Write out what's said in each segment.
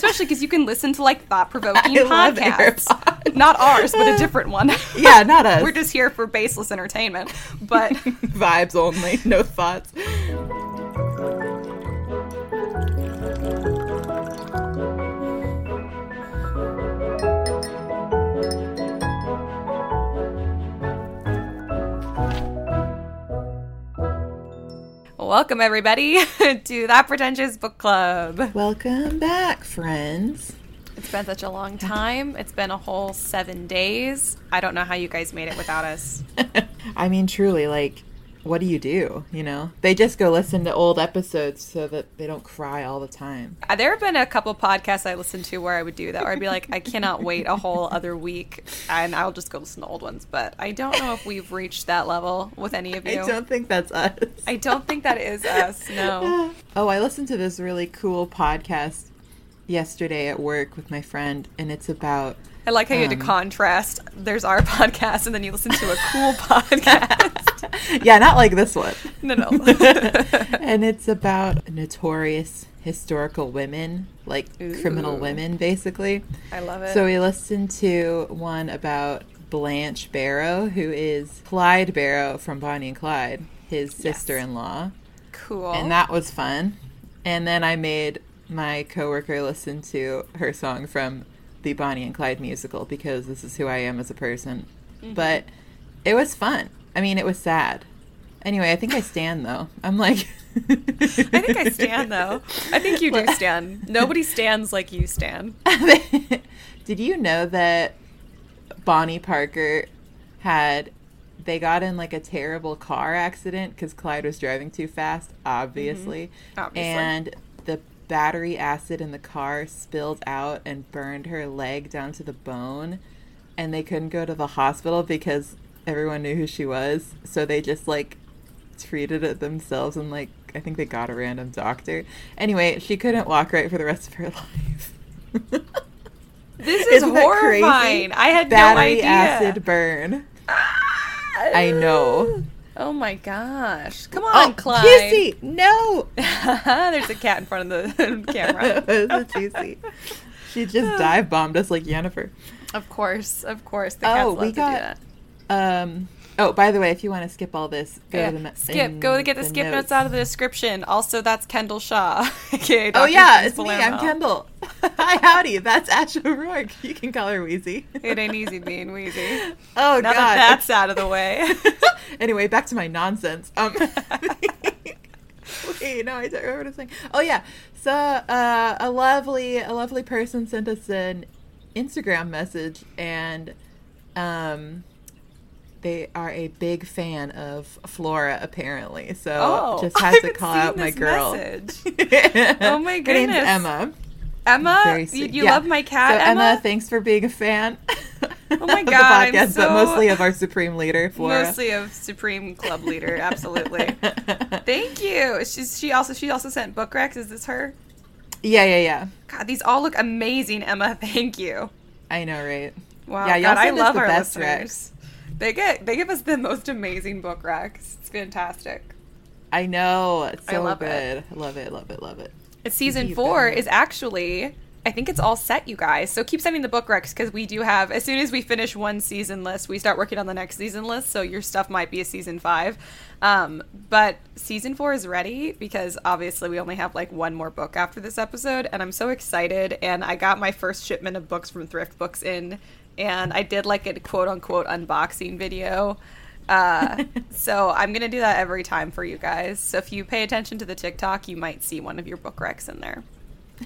especially because you can listen to like thought provoking podcasts, not ours, but a different one. Yeah, not us. We're just here for baseless entertainment, but vibes only, no thoughts. Welcome everybody to that pretentious book club. Welcome back, friends. It's been such a long time. It's been a whole seven days. I don't know how you guys made it without us. I mean, truly, like, what do you do? You know, they just go listen to old episodes so that they don't cry all the time. Uh, There have been a couple podcasts I listened to where I would do that, where I'd be like, I cannot wait a whole other week, and I'll just go listen to old ones. But I don't know if we've reached that level with any of you. I don't think that's us. I don't think that is us. No. Oh, I listened to this really cool podcast yesterday at work with my friend, and it's about. I like how you had to Um, contrast. There's our podcast, and then you listen to a cool podcast. yeah, not like this one. No, no. and it's about notorious historical women, like criminal women, basically. I love it. So we listened to one about Blanche Barrow, who is Clyde Barrow from Bonnie and Clyde, his sister-in-law, cool. and that was fun. And then I made my coworker listen to her song from the Bonnie and Clyde musical because this is who I am as a person. Mm-hmm. But it was fun. I mean, it was sad. Anyway, I think I stand though. I'm like I think I stand though. I think you do stand. Nobody stands like you stand. Did you know that Bonnie Parker had they got in like a terrible car accident because Clyde was driving too fast, obviously, Mm-hmm. Obviously. and battery acid in the car spilled out and burned her leg down to the bone, and they couldn't go to the hospital because everyone knew who she was, so they just like treated it themselves and like I think they got a random doctor. Anyway, she couldn't walk right for the rest of her life. This is Isn't horrifying. I had Battery no idea. acid burn. I know. Oh my gosh. Come on, Oh, Clyde. Kissy! No! There's a cat in front of the camera. it was a juicy. She just dive bombed us like Yennefer. Of course, of course. The cats Oh, love we to got- do that. Um. Oh, by the way, if you want to skip all this, go Yeah. to the skip. Go to get the, skip notes. out of the description. Also, that's Kendall Shaw. aka Oh yeah, it's me. I'm Kendall. Hi, howdy. That's Ash O'Rourke. You can call her Wheezy. It ain't easy being wheezy. Oh Now god. that that's out of the way. anyway, back to my nonsense. Um, wait, no, I don't remember what I was saying. Oh yeah, so uh, a lovely, a lovely person sent us an Instagram message, and um, they are a big fan of Flora, apparently. So Oh, just I had to call out my girl. Oh my Her name's goodness. Emma. Emma, you, you Yeah. love my cat, so Emma. thanks for being a fan. Oh my God, I'm podcast, but so- mostly of our supreme leader, Flora. Mostly of Supreme Club leader, absolutely. Thank you. She's she also she also sent book recs. Is this her? yeah, yeah, yeah. God, these all look amazing, Emma. Thank you. I know, right? Wow, Yeah, y'all God, I love the our best listeners. They get they give us the most amazing book recs. It's fantastic. I know. It's I so love good. it. I love it, love it, love it. It's season Keep four going. is actually I think it's all set, you guys. So keep sending the book recs because we do have as soon as we finish one season list, we start working on the next season list. So your stuff might be a season five, um, but season four is ready because obviously we only have like one more book after this episode, and I'm so excited. And I got my first shipment of books from Thrift Books in, and I did like a quote unquote unboxing video. Uh, so I'm gonna do that every time for you guys. So if you pay attention to the TikTok, you might see one of your book recs in there.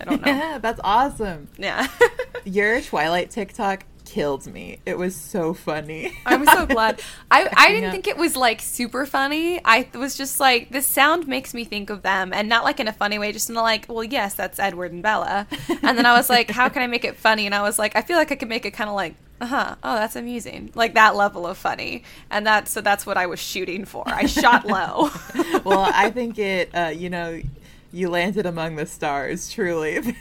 I don't know. Yeah, that's awesome. Yeah. Your Twilight TikTok killed me. It was so funny. I'm so glad. I, I didn't think it was like super funny. I was just like, this sound makes me think of them, and not like in a funny way, just in a like, well, yes, that's Edward and Bella. And then I was like, how can I make it funny? And I was like, I feel like I could make it kind of like, uh huh, oh, that's amusing, like that level of funny. And that, so that's what I was shooting for. I shot low. well, I think it. Uh, you know, you landed among the stars. Truly.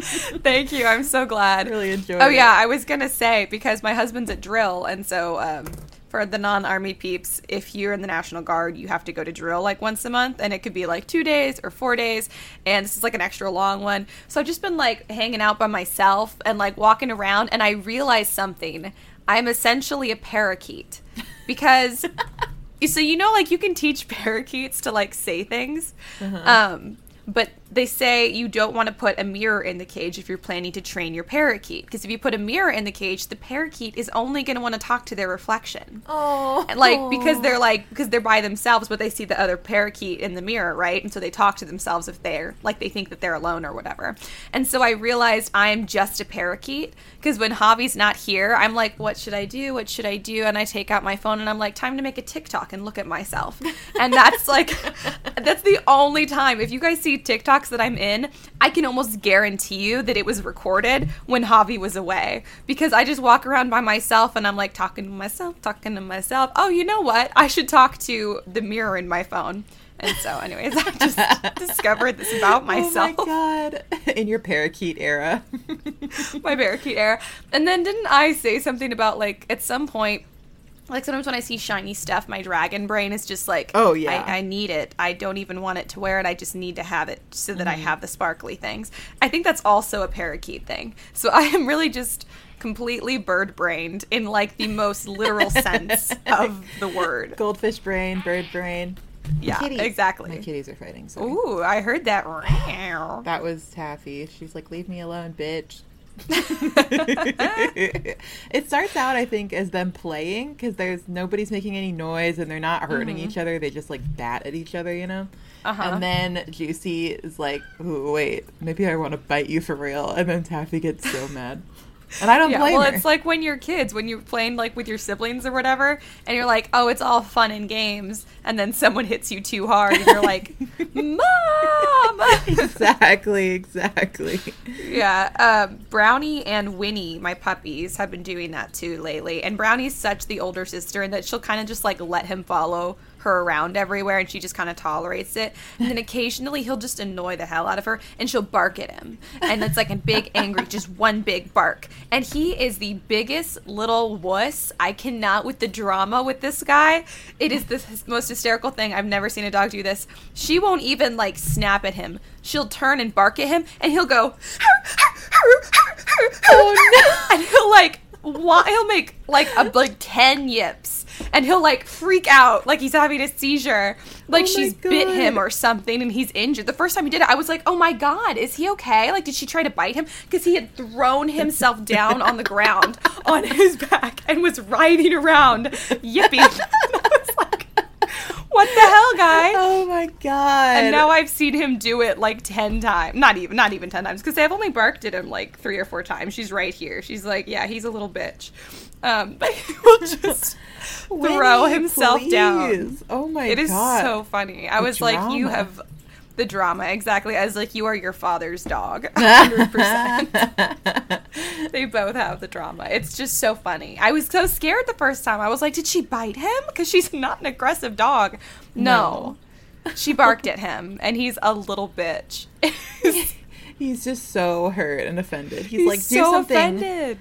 Thank you. I'm so glad. really enjoyed. Oh it. yeah, I was gonna say because my husband's at drill, and so um, for the non-army peeps, if you're in the National Guard, you have to go to drill like once a month, and it could be like two days or four days, and this is like an extra long one. So I've just been like hanging out by myself and like walking around, and I realized something. I'm essentially a parakeet because. So you know, like you can teach parakeets to like say things, um, but they say you don't want to put a mirror in the cage if you're planning to train your parakeet. Because if you put a mirror in the cage, the parakeet is only going to want to talk to their reflection. Oh, And, like because they're like because they're by themselves but they see the other parakeet in the mirror right? And so they talk to themselves if they're like they think that they're alone or whatever. And so i realized i'm just a parakeet because when javi's not here i'm like what should i do? What should i do? And i take out my phone and i'm like time to make a tiktok and look at myself. And that's like that's the only time. If you guys see that i'm in i can almost guarantee you that it was recorded when javi was away because i just walk around by myself and i'm like talking to myself talking to myself oh you know what i should talk to the mirror in my phone and so anyways i just discovered this about myself Oh my god! In your parakeet era. my parakeet era. And then didn't I say something about like at some point, like sometimes when I see shiny stuff, my dragon brain is just like, Oh, yeah. I, I need it. I don't even want it to wear it. I just need to have it so that I Mm-hmm. have the sparkly things. I think that's also a parakeet thing. So I am really just completely bird brained in like the most literal sense of the word. Goldfish brain, bird brain. Yeah, Kitties. exactly. My kitties are fighting. Sorry. Ooh, I heard that. That was Taffy. She's like, "Leave me alone, bitch." it starts out, I think, as them playing because there's nobody's making any noise and they're not hurting each other. They just like bat at each other, you know. Uh-huh. And then Juicy is like, "Wait, maybe I want to bite you for real." And then Taffy gets so mad, and I don't Yeah, blame well, her. it's like when you're kids, when you're playing like with your siblings or whatever, and you're like, "Oh, it's all fun and games," and then someone hits you too hard, and you're like, "Mom!" exactly, exactly. yeah, um, Brownie and Winnie, my puppies, have been doing that too lately. And Brownie's such the older sister, and that she'll kind of just like let him follow her around everywhere, and she just kind of tolerates it. And then occasionally he'll just annoy the hell out of her, and she'll bark at him, and it's like a big angry, just one big bark. And he is the biggest little wuss. I cannot with the drama with this guy. It is the most hysterical thing. I've never seen a dog do this. She won't even like snap at him. She'll turn and bark at him, and he'll go. Oh, no. And he'll like, why he'll make like a like ten yips, and he'll like freak out like he's having a seizure, like Oh she's bit him or something, and he's injured. The first time he did it, I was like, oh my god, is he okay? Like, did she try to bite him? Because he had thrown himself down on the ground on his back and was riding around yipping. I was like, what the hell, guy? Oh my god! And now I've seen him do it like ten times. Not even, not even ten times, because I've only barked at him like three or four times. She's right here. She's like, yeah, he's a little bitch. Um, but he will just throw Winnie, himself down. Oh my It is god! so funny. I The was like, you have the drama exactly as like you are your father's dog, hundred percent. They both have the drama. It's just so funny. I was so scared the first time. I was like, did she bite him? Because she's not an aggressive dog. No. She barked at him, and he's a little bitch. He's just so hurt and offended. He's, He's like, do so something. offended.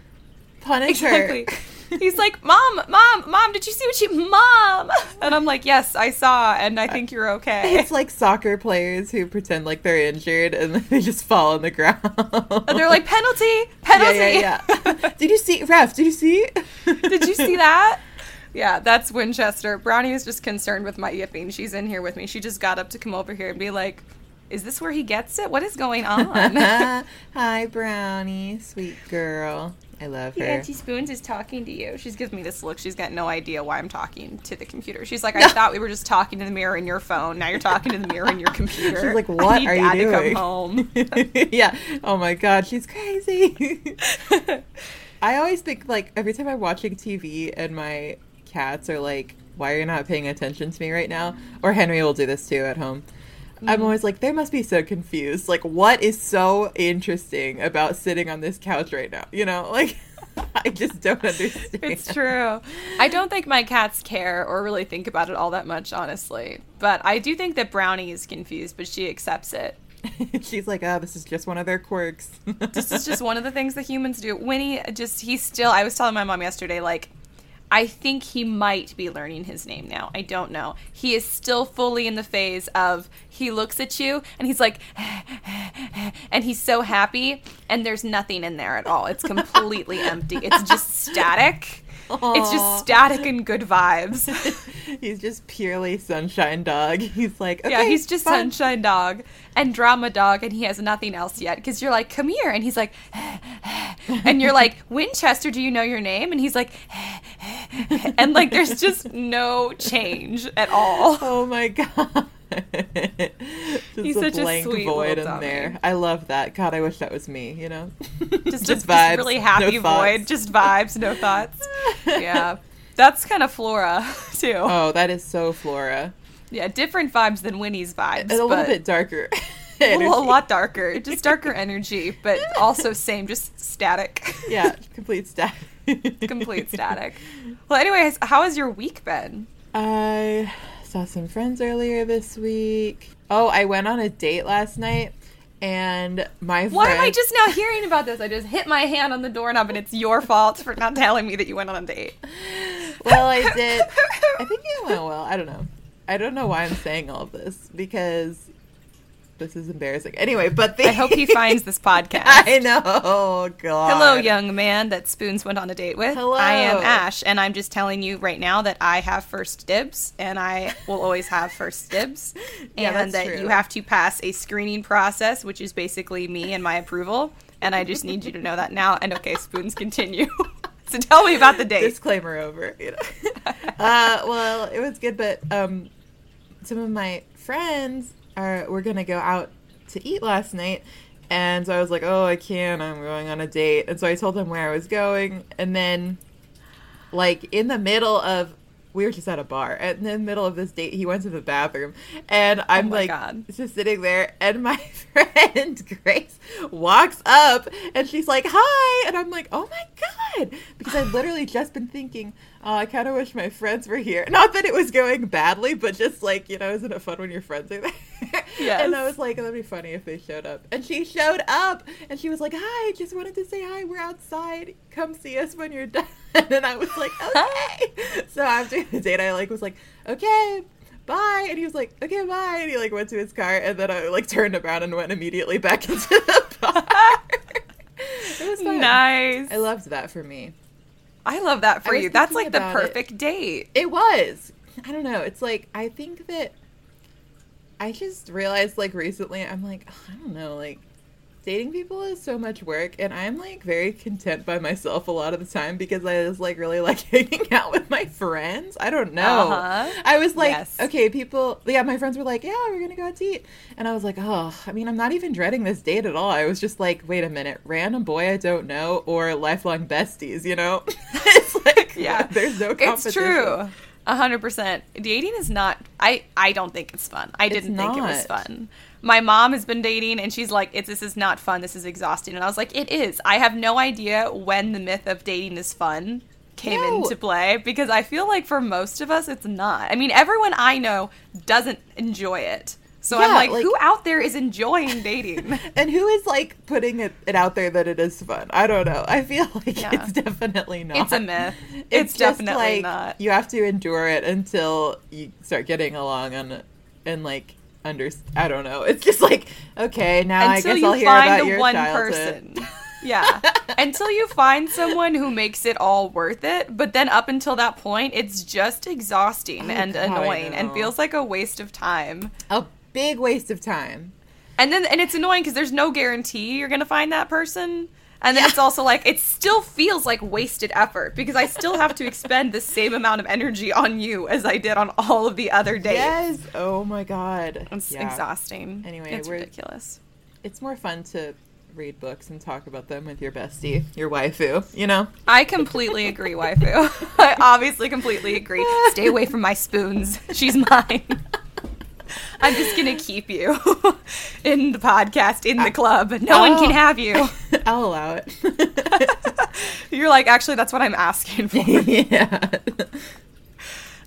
Punish Exactly. her. He's like, Mom, Mom, Mom, did you see what she, Mom? And I'm like, Yes, I saw, and I think you're okay. It's like soccer players who pretend like they're injured and then they just fall on the ground. And they're like, Penalty, penalty. yeah, yeah, yeah. did you see, ref? Did you see? Did you see that? Yeah, that's Winchester. Brownie is just concerned with my yipping. She's in here with me. She just got up to come over here and be like, Is this where he gets it? What is going on? Hi, Brownie, sweet girl. I love her. Auntie Spoons is talking to you. She's giving me this look. She's got no idea why I'm talking to the computer. She's like, I thought we were just talking to the mirror in your phone. Now you're talking to the mirror in your computer. She's like, "What are you Dad to come home. yeah. Oh my god, she's crazy. I always think like every time I'm watching TV and my cats are like, "Why are you not paying attention to me right now?" Or Henry will do this too at home. I'm always like, they must be so confused. Like, what is so interesting about sitting on this couch right now? You know, like I just don't understand. It's true. I don't think my cats care or really think about it all that much, honestly. But I do think that Brownie is confused, but she accepts it. She's like, oh, this is just one of their quirks. This is just one of the things that humans do. Winnie just, he's still, I was telling my mom yesterday, like, I think he might be learning his name now. I don't know. He is still fully in the phase of he looks at you and he's like, and he's so happy, and there's nothing in there at all. It's completely empty. It's just static. It's just static and good vibes. he's just purely sunshine dog. He's like, okay, yeah, he's just fine. sunshine dog and drama dog, and he has nothing else yet. Because you're like, come here, and he's like, and you're like, Winchester, do you know your name? And he's like, and like, there's just no change at all. Oh my god. just He's a such a blank sweet void in dummy. there. I love that. God, I wish that was me, you know? Just, just, just really happy no thoughts. void, just vibes, no thoughts. Yeah, that's kind of Flora too. Oh, that is so Flora. yeah, different vibes than Winnie's vibes, And a little bit darker. a, a lot darker, just darker energy, but also same, just static. Yeah, complete static. complete static. Well, anyways, how has your week been? I saw some friends earlier this week. Oh, I went on a date last night, and my Why am I just now hearing about this? I just hit my hand on the doorknob, and it's your fault for not telling me that you went on a date. Well, I did. I think it went well. I don't know. I don't know why I'm saying all of this because this is embarrassing. Anyway, but the I hope he finds this podcast. I know. Oh, God. Hello, young man that Spoons went on a date with. Hello. I am Ash, and I'm just telling you right now that I have first dibs, and I will always have first dibs. Yeah, and that true. you have to pass a screening process, which is basically me and my approval. And I just need you to know that now. And okay, Spoons, continue. so tell me about the date. Disclaimer over. You know. uh, well, it was good, but um, some of my friends were gonna go out to eat last night, and so I was like, "Oh, I can't. I'm going on a date." And so I told him where I was going, and then, like in the middle of. We were just at a bar. And in the middle of this date, he went to the bathroom, and oh I'm Oh like God. just sitting there, and my friend Grace walks up, and she's like, "Hi," and I'm like, "Oh my god!" Because I'd literally just been thinking, "Oh, I kind of wish my friends were here." Not that it was going badly, but just like you know, isn't it fun when your friends are there? Yes. And I was like, "That'd be funny if they showed up." And she showed up, and she was like, "Hi, just wanted to say hi. We're outside. Come see us when you're done." And I was like, "Okay." so after the date, I like was like, "Okay." Bye, and he was like, "Okay, bye," and he like went to his car, and then I like turned around and went immediately back into the bar. it was fun. nice. I loved that for me. I love that for you. That's like the about it. perfect date. It was. I don't know. It's like I think that I just realized like recently I'm like I don't know like dating people is so much work and I'm like very content by myself a lot of the time because I just like really like hanging out with my friends. I don't know. Uh-huh. I was like Yes. okay, people yeah, my friends were like, "Yeah, we're going to go out to eat." And I was like, "Oh, I mean, I'm not even dreading this date at all." I was just like, "Wait a minute, random boy I don't know or lifelong besties, you know?" it's like Yeah. there's no competition. It's true. A hundred percent. Dating is not. I I don't think it's fun. I didn't think it was fun. My mom has been dating, and she's like, "It's this is not fun. This is exhausting." And I was like, "It is." I have no idea when the myth of dating is fun came No. into play because I feel like for most of us, it's not. I mean, everyone I know doesn't enjoy it. So I'm like, like- who out there is enjoying dating? And who is like putting it, it out there that it is fun? I don't know. I feel like Yeah. it's definitely not. It's a myth. It's, It's definitely like not. you have to endure it until you start getting along on and like under. I don't know. It's just like okay, now I until guess you I'll hear find about the your one childhood. person. Yeah. until you find someone who makes it all worth it, but then up until that point, it's just exhausting Oh, and God, annoying and feels like a waste of time. A big waste of time. And then and it's annoying because there's no guarantee you're gonna find that person. And then it's also like it still feels like wasted effort because I still have to expend the same amount of energy on you as I did on all of the other days. Yes. Oh my god. It's Yeah. exhausting. Anyway, it's ridiculous. It's more fun to read books and talk about them with your bestie, your waifu. You know. I completely agree, waifu. I obviously completely agree. Stay away from my spoons. She's mine. I'm just gonna keep you in the podcast, in the club. No one can Oh. have you. I'll allow it. You're like, actually, that's what I'm asking for. yeah.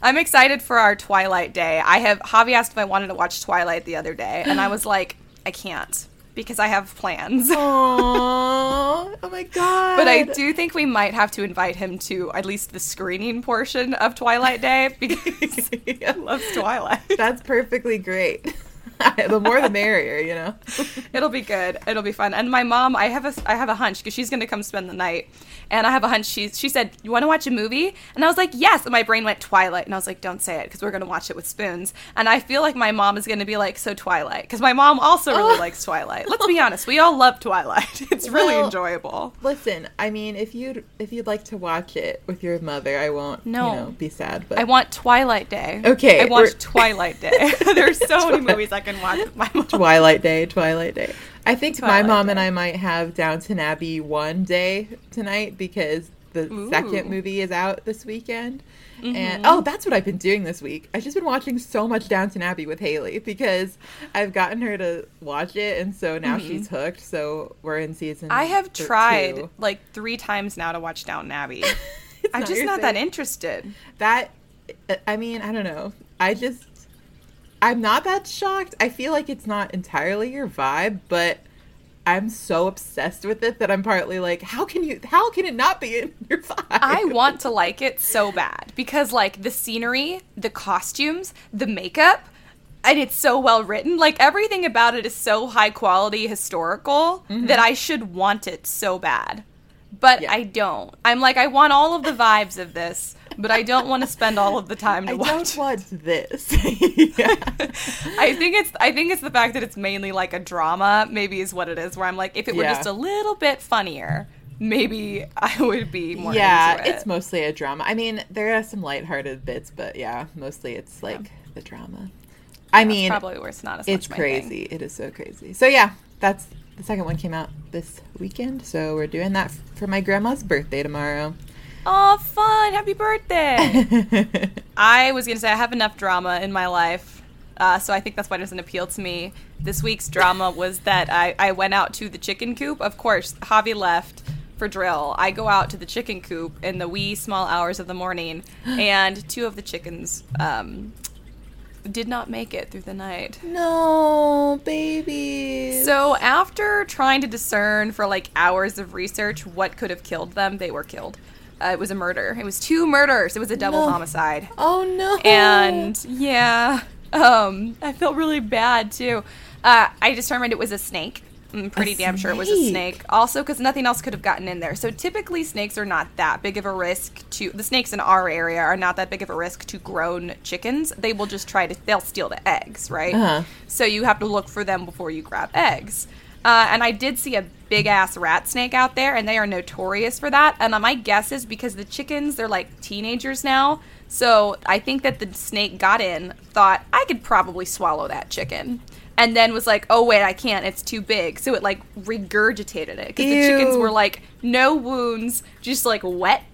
I'm excited for our Twilight Day. I have Javi asked if I wanted to watch Twilight the other day, and I was like, I can't because I have plans. Aww. Oh my my god! But I do think we might have to invite him to at least the screening portion of Twilight Day because he loves Twilight. That's perfectly great. the more the merrier, you know. It'll be good. It'll be fun. And my mom, I have a I have a hunch because she's gonna come spend the night, and I have a hunch. She she said, "You want to watch a movie?" And I was like, "Yes." And my brain went Twilight, and I was like, "Don't say it because we're gonna watch it with spoons." And I feel like my mom is gonna be like, "So Twilight," because my mom also really Oh. likes Twilight. Let's be honest, we all love Twilight. It's really Well, enjoyable. Listen, I mean, if you'd if you'd like to watch it with your mother, I won't. No. you know, be sad. But I want Twilight Day. Okay, I watch Twilight Day. There's so many movies I can watch with my mom. Twilight Day, Twilight Day. I think Twilight my mom Day. and I might have Downton Abbey one day tonight because the Ooh. second movie is out this weekend. Mm-hmm. And oh, that's what I've been doing this week. I've just been watching so much Downton Abbey with Haley because I've gotten her to watch it, and so now she's hooked. So we're in season. Mm-hmm. I have th- tried two. like three times now to watch Downton Abbey. I'm just not that interested. that i mean i don't know i just i'm not that shocked i feel like it's not entirely your vibe but i'm so obsessed with it that i'm partly like how can you how can it not be in your vibe I want to like it so bad because like the scenery, the costumes, the makeup, and it's so well written. Like everything about it is so high quality historical mm-hmm. that I should want it so bad. But Yeah. I don't. I'm like I want all of the vibes of this, but I don't want to spend all of the time to i watch. don't it. want this. I think it's I think it's the fact that it's mainly like a drama, maybe is what it is, where I'm like, if it were Yeah. just a little bit funnier, maybe I would be more yeah into it. it's mostly a drama i mean there are some lighthearted bits but yeah mostly it's like the drama i mean probably where it's not as it's much my thing. crazy it is so crazy so yeah that's the second one came out this weekend so we're doing that for my grandma's birthday tomorrow Oh, fun! Happy birthday! I was gonna say I have enough drama in my life, uh, so I think that's why it doesn't appeal to me. This week's drama was that I, I went out to the chicken coop. Of course, Javi left for drill. I go out to the chicken coop in the wee small hours of the morning, and two of the chickens um, did not make it through the night. no babies So after trying to discern for like hours of research what could have killed them, they were killed. Uh, it was a murder. It was two murders. It was a double No. homicide. oh no And yeah, um, I felt really bad too. Uh, I determined it was a snake. I'm pretty A damn sure it was a snake. snake. Also, because nothing else could have gotten in there. So typically, snakes are not that big of a risk to the snakes in our area are not that big of a risk to grown chickens. They will just try to they'll steal the eggs, right? Uh-huh. So you have to look for them before you grab eggs. Uh, and I did see a big ass rat snake out there, and they are notorious for that. And uh, my guess is because the chickens, they're like teenagers now. So I think that the snake got in, thought, I could probably swallow that chicken. And then was like, oh, wait, I can't. It's too big. So it like regurgitated it. Because the chickens were like, no wounds, just like wet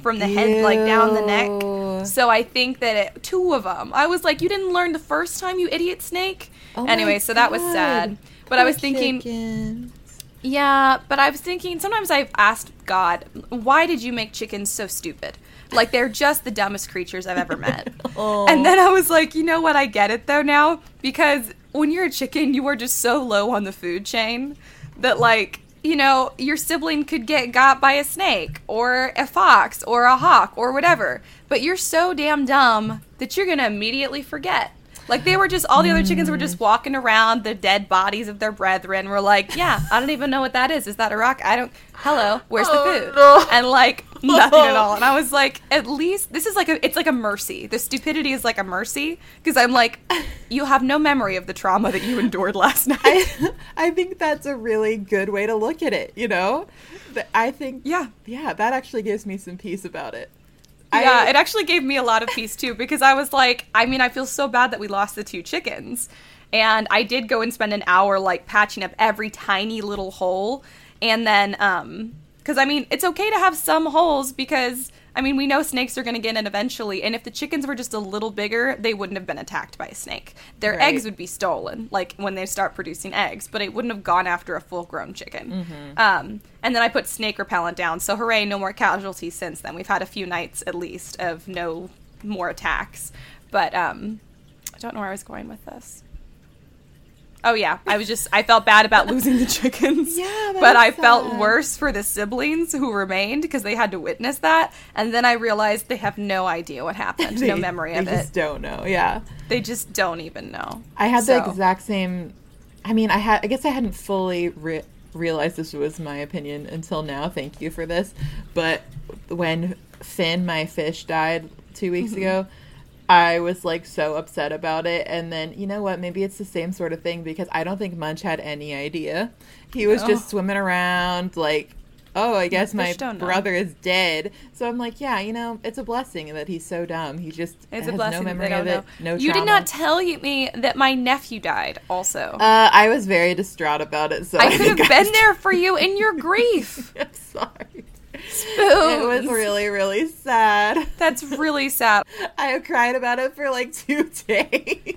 from the head, like down the neck. So I think that it, two of them. I was like, you didn't learn the first time, you idiot snake. Oh anyway, so that was sad. But I was thinking, chickens. Yeah, but I was thinking sometimes I've asked God, why did you make chickens so stupid? Like they're just the dumbest creatures I've ever met. Oh. And then I was like, you know what? I get it though now because when you're a chicken, you are just so low on the food chain that like you know your sibling could get got by a snake or a fox or a hawk or whatever, but you're so damn dumb that you're gonna immediately forget. Like they were just all the other chickens were Mm. just walking around the dead bodies of their brethren. Were like, yeah, I don't even know what that is. Is that a rock? I don't. Hello, where's the Oh, food? no. And like nothing at all. And I was like, at least this is like a. It's like a mercy. The stupidity is like a mercy because I'm like, you have no memory of the trauma that you endured last night. I, I think that's a really good way to look at it, you know? I think, yeah. yeah, that actually gives me some peace about it. Yeah, I- it actually gave me a lot of peace too because I was like, I mean, I feel so bad that we lost the two chickens. And I did go and spend an hour like patching up every tiny little hole. And then, um, because I mean, it's okay to have some holes because I mean, we know snakes are going to get in eventually. And if the chickens were just a little bigger, they wouldn't have been attacked by a snake. Their Right. eggs would be stolen, like when they start producing eggs, but it wouldn't have gone after a full grown chicken. Mm-hmm. Um, and then I put snake repellent down. So hooray, no more casualties since then. We've had a few nights at least of no more attacks. But um, I don't know where I was going with this. Oh yeah, I was just I felt bad about losing the chickens. Yeah, but I felt worse for the siblings who remained because they had to witness that, and then I realized they have no idea what happened, no They- memory they of just it. don't know. Yeah. They just don't even know. I had So- the exact same. I mean, I had. I guess I hadn't fully re- realized this was my opinion until now. Thank you for this. But when Finn, my fish, died two weeks Mm-hmm. ago, I was like so upset about it. And then you know what? Maybe it's the same sort of thing because I don't think Munch had any idea. He was No. just swimming around like. Oh, I guess my don't know. brother is dead. So I'm like, yeah, you know, it's a blessing that he's so dumb. He just It's has a blessing no memory of know. it. No, you did not tell me that my nephew died. Also, Uh, I was very distraught about it, so I could think have I been there for you in your grief. I'm sorry. Spoons. It was really, really sad. That's really sad. I cried about it for like two days.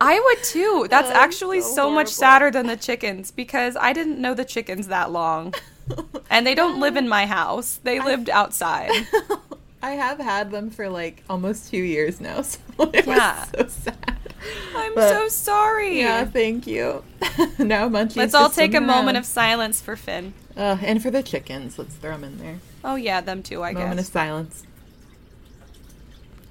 I would too. That's Oh, actually so so, much sadder than the chickens because I didn't know the chickens that long. And they don't live in my house. They lived outside. I have had them for like almost two years now, so it Yeah. was so sad. I'm But- so sorry. Yeah, thank you. now Munchie's Let's all take a moment of silence for Finn. Uh, and for the chickens, let's throw them in there. Oh yeah, them too, I guess. moment of silence.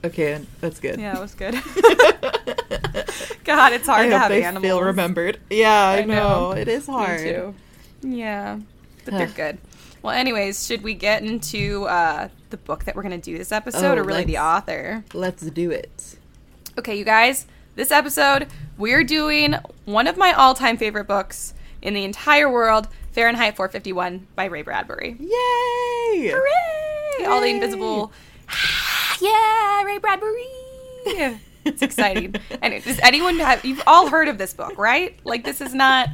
Okay, that's good. Yeah, it was good. God, it's hard I to hope have they animals. feel remembered. Yeah, I, I know. know. It is Me hard. too. Yeah, but they're good. Well, anyways, should we get into uh, the book that we're going to do this episode, Oh, or really the author? Let's do it. Okay, you guys, this episode, we're doing one of my all time favorite books in the entire world Fahrenheit 451 by Ray Bradbury. Yay! Hooray! All the invisible. yeah, Ray Bradbury! It's exciting. and does anyone have, you've all heard of this book, right? Like, this is not,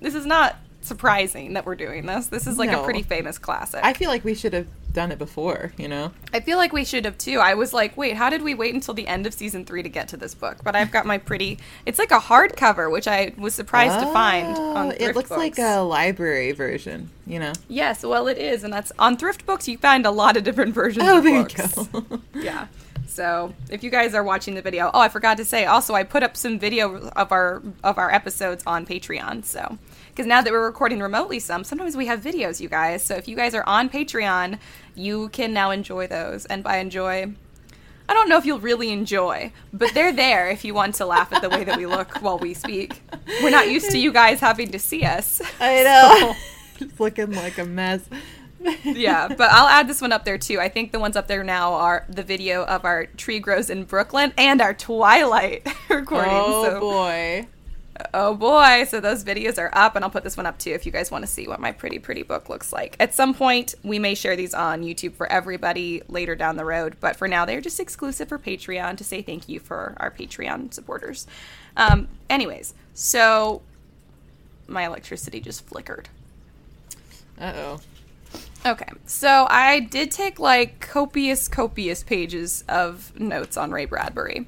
this is not surprising that we're doing this. This is like a pretty famous classic. I feel like we should have done it before, you know? I feel like we should have too. I was like, wait, how did we wait until the end of season three to get to this book? But I've got my pretty. It's like a hardcover, which I was surprised to find oh, on Oh, thrift It looks books. like a library version, you know? Yes, well, it is, and that's on thrift books. You find a lot of different versions. Oh, of there books. you go. yeah. So if you guys are watching the video, oh, I forgot to say. Also, I put up some video of our of our episodes on Patreon. So because now that we're recording remotely, some sometimes we have videos, you guys. So if you guys are on Patreon, you can now enjoy those. And by enjoy, I don't know if you'll really enjoy, but they're there if you want to laugh at the way that we look while we speak. We're not used to you guys having to see us. I know. Just looking like a mess. yeah, but I'll add this one up there too. I think the ones up there now are the video of our tree grows in Brooklyn and our Twilight recording. Oh so, boy. Oh boy! So those videos are up, and I'll put this one up too if you guys want to see what my pretty pretty book looks like. At some point, we may share these on YouTube for everybody later down the road, but for now, they're just exclusive for Patreon to say thank you for our Patreon supporters. Um, anyways, so my electricity just flickered. Uh oh. Okay, so I did take like copious, copious pages of notes on Ray Bradbury.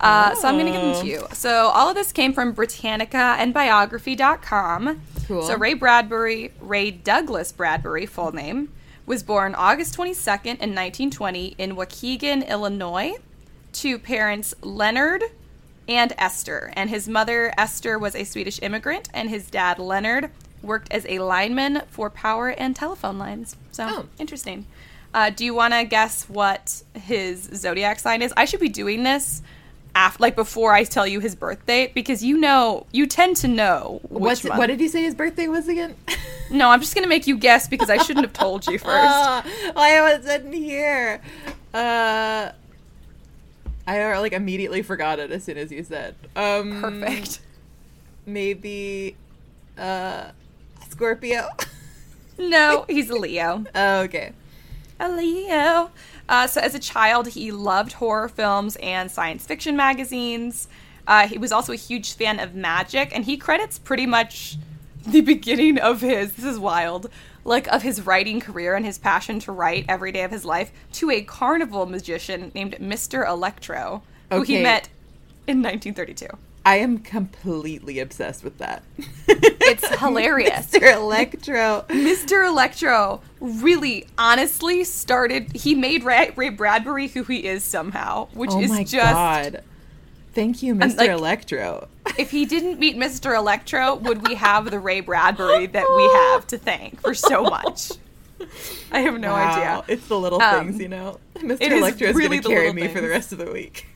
Uh, So I'm going to give them Oh. to you. So all of this came from Britannica and Biography.com. Cool. So Ray Bradbury, Ray Douglas Bradbury, full name, was born August 22nd in 1920 in Waukegan, Illinois, to parents Leonard and Esther. And his mother, Esther, was a Swedish immigrant, and his dad, Leonard, worked as a lineman for power and telephone lines. So Oh. interesting. Uh, do you want to guess what his zodiac sign is? I should be doing this after, like before I tell you his birth date, because you know, you tend to know What's month. what did you say his birthday was again? no, I'm just gonna make you guess because I shouldn't have told you first. I wasn't here. Uh, I like immediately forgot it as soon as you said. Um, Perfect. Maybe, uh, Scorpio. No, he's a Leo. oh, okay. A Leo. Uh, so as a child, he loved horror films and science fiction magazines. Uh, he was also a huge fan of magic, and he credits pretty much the beginning of his. This is wild. Like of his writing career and his passion to write every day of his life to a carnival magician named Mr. Electro, who he met in 1932. I am completely obsessed with that. It's hilarious. Mr. Electro. Mr. Electro really, honestly started. He made Ray, Ray Bradbury who he is somehow, which oh is my just god. Thank you, Mr. like- Electro. If he didn't meet Mr. Electro, would we have the Ray Bradbury that we have to thank for so much? I have no Wow, idea. It's the little Um, things, you know. Mr. Electro is really going to carry me for the rest of the week.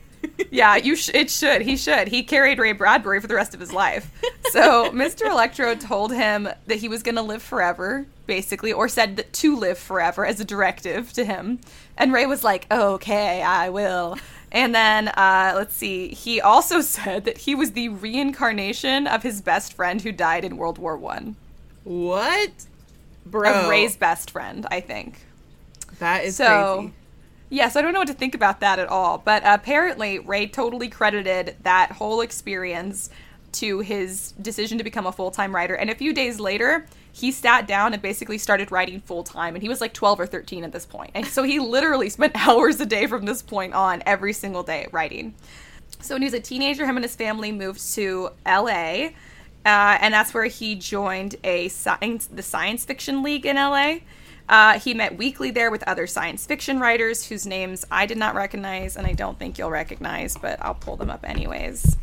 Yeah, you sh- it should. He should. He carried Ray Bradbury for the rest of his life. So Mr. Electro told him that he was going to live forever, basically, or said that to live forever as a directive to him. And Ray was like, "Okay, I will." And then uh, let's see. He also said that he was the reincarnation of his best friend who died in World War One. what? Bro. Of Ray's best friend, I think. that is So, crazy. Yes, I don't know what to think about that at all. But apparently, Ray totally credited that whole experience to his decision to become a full time writer. And a few days later, he sat down and basically started writing full time. And he was like 12 or 13 at this point. And so he literally spent hours a day from this point on every single day writing. So when he was a teenager, him and his family moved to LA. Uh, and that's where he joined a science, the Science Fiction League in LA. Uh, he met weekly there with other science fiction writers whose names I did not recognize, and I don't think you'll recognize, but I'll pull them up anyways.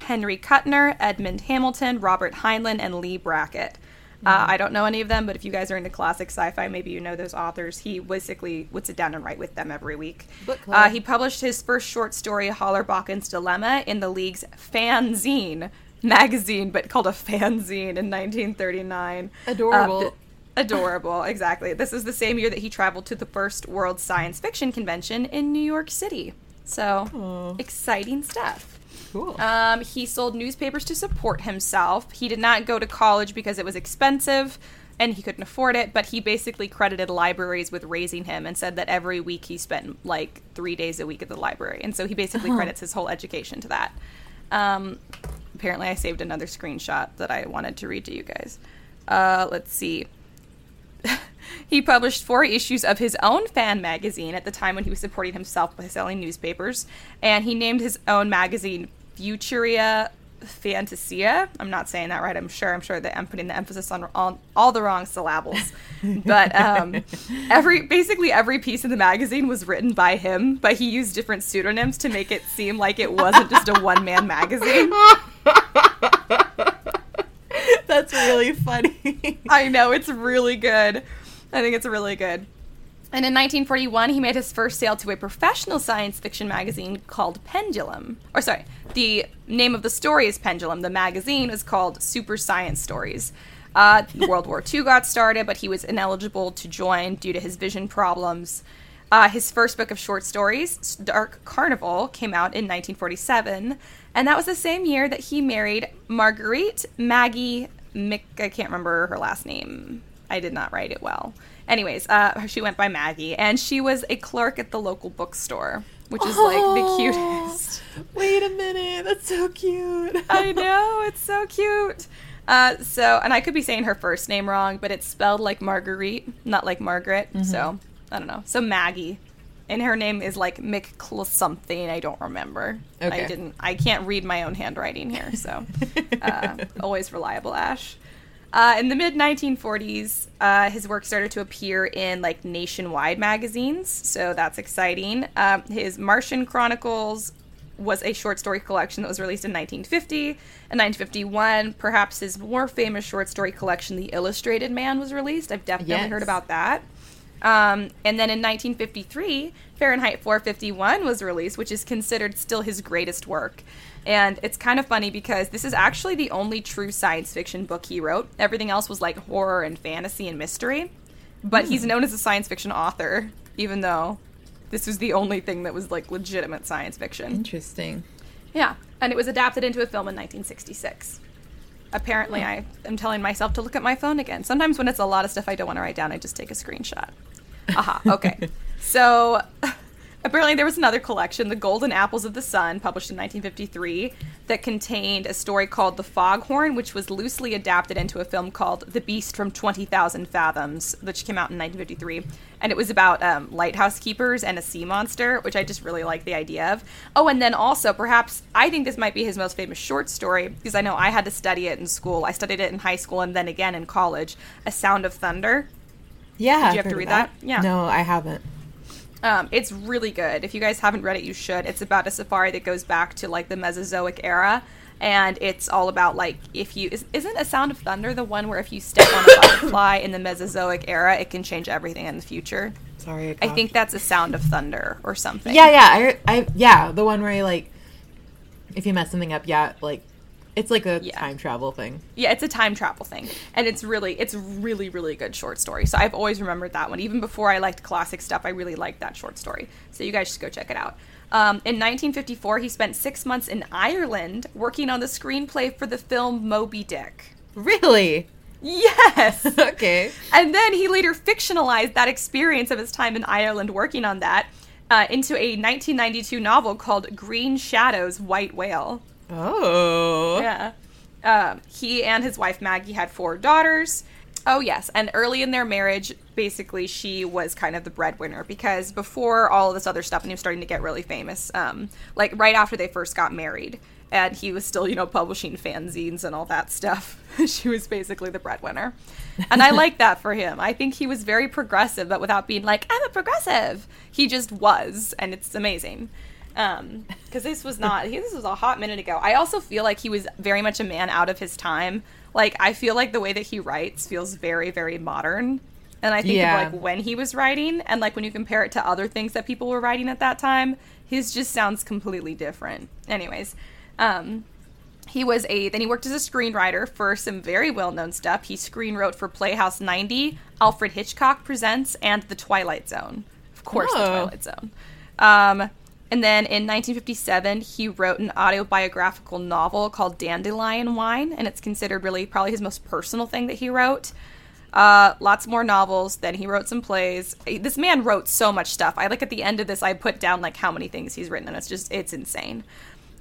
Henry Kuttner, Edmund Hamilton, Robert Heinlein, and Leigh Brackett. Uh, I don't know any of them, but if you guys are into classic sci-fi, maybe you know those authors. He basically would sit down and write with them every week. Uh, he published his first short story, Hollerbochen's Dilemma, in the league's fanzine magazine, but called a fanzine in 1939. Adorable. Uh, adorable, exactly. This is the same year that he traveled to the first World Science Fiction Convention in New York City. So, exciting stuff. cool. Um, he sold newspapers to support himself. He did not go to college because it was expensive and he couldn't afford it, but he basically credited libraries with raising him and said that every week he spent like three days a week at the library. And so he basically credits his whole education to that. Um, apparently, I saved another screenshot that I wanted to read to you guys. Uh, let's see. he published four issues of his own fan magazine at the time when he was supporting himself by selling newspapers, and he named his own magazine Futuria Fantasia. I'm not saying that right. I'm sure. I'm sure that I'm putting the emphasis on all, all the wrong syllables. but um, every basically every piece in the magazine was written by him, but he used different pseudonyms to make it seem like it wasn't just a one man magazine. That's really funny. I know it's really good. I think it's really good. And in 1941, he made his first sale to a professional science fiction magazine called Pendulum. Or sorry, the name of the story is Pendulum. The magazine is called Super Science Stories. Uh, World War II got started, but he was ineligible to join due to his vision problems. Uh, his first book of short stories, Dark Carnival, came out in 1947, and that was the same year that he married Marguerite Maggie Mick. I can't remember her last name. I did not write it well. Anyways, uh, she went by Maggie, and she was a clerk at the local bookstore, which is like the cutest. Wait a minute. That's so cute. I know it's so cute. Uh, so, and I could be saying her first name wrong, but it's spelled like Marguerite, not like Margaret. So, I don't know. So Maggie, and her name is like Mick something. I don't remember. I didn't. I can't read my own handwriting here. So, uh, always reliable, Ash. Uh, in the mid 1940s, uh, his work started to appear in like nationwide magazines, so that's exciting. Um, his Martian Chronicles was a short story collection that was released in 1950. and 1951, perhaps his more famous short story collection, The Illustrated Man, was released. I've definitely Yes. heard about that. Um, and then in 1953, Fahrenheit 451 was released, which is considered still his greatest work. And it's kind of funny because this is actually the only true science fiction book he wrote. Everything else was like horror and fantasy and mystery. But he's known as a science fiction author, even though this was the only thing that was like legitimate science fiction. Interesting. Yeah, and it was adapted into a film in 1966. Apparently, I am telling myself to look at my phone again. Sometimes when it's a lot of stuff I don't want to write down, I just take a screenshot. Aha, okay. so, apparently, there was another collection, The Golden Apples of the Sun, published in 1953, that contained a story called The Foghorn, which was loosely adapted into a film called The Beast from 20,000 Fathoms, which came out in 1953. And it was about um, lighthouse keepers and a sea monster, which I just really like the idea of. Oh, and then also, perhaps, I think this might be his most famous short story, because I know I had to study it in school. I studied it in high school and then again in college A Sound of Thunder. Yeah. Did you I've have to read that? Yeah. No, I haven't. Um, it's really good. If you guys haven't read it, you should. It's about a safari that goes back to like the Mesozoic era, and it's all about like if you is, isn't a Sound of Thunder the one where if you step on a butterfly in the Mesozoic era, it can change everything in the future. Sorry, I think that's a Sound of Thunder or something. Yeah, yeah, I, I, yeah, the one where you like, if you mess something up, yeah, like, it's like a Yeah. time travel thing. Yeah, it's a time travel thing, and it's really, it's really, really good short story. So I've always remembered that one. Even before I liked classic stuff, I really liked that short story. So you guys should go check it out. Um, in 1954, he spent six months in Ireland working on the screenplay for the film Moby Dick. Really? Yes. okay. and then he later fictionalized that experience of his time in Ireland working on that uh, into a 1992 novel called Green Shadows White Whale. Oh. Yeah. Um, he and his wife Maggie had four daughters. Oh, yes. And early in their marriage, basically, she was kind of the breadwinner because before all of this other stuff, and he was starting to get really famous, um, like right after they first got married, and he was still, you know, publishing fanzines and all that stuff, she was basically the breadwinner. And I like that for him. I think he was very progressive, but without being like, I'm a progressive. He just was, and it's amazing um because this was not he, this was a hot minute ago. I also feel like he was very much a man out of his time. Like i feel like the way that he writes feels very very modern. And i think Yeah. of like when he was writing and like when you compare it to other things that people were writing at that time his just sounds completely different. Anyways um he was a then he worked as a screenwriter for some very well-known stuff. He screenwrote for playhouse 90 alfred hitchcock presents and the twilight zone. Of course the twilight zone. Um, and then in 1957, he wrote an autobiographical novel called Dandelion Wine, and it's considered really probably his most personal thing that he wrote. Uh, lots more novels. Then he wrote some plays. This man wrote so much stuff. I like at the end of this, I put down like how many things he's written, and it's just it's insane.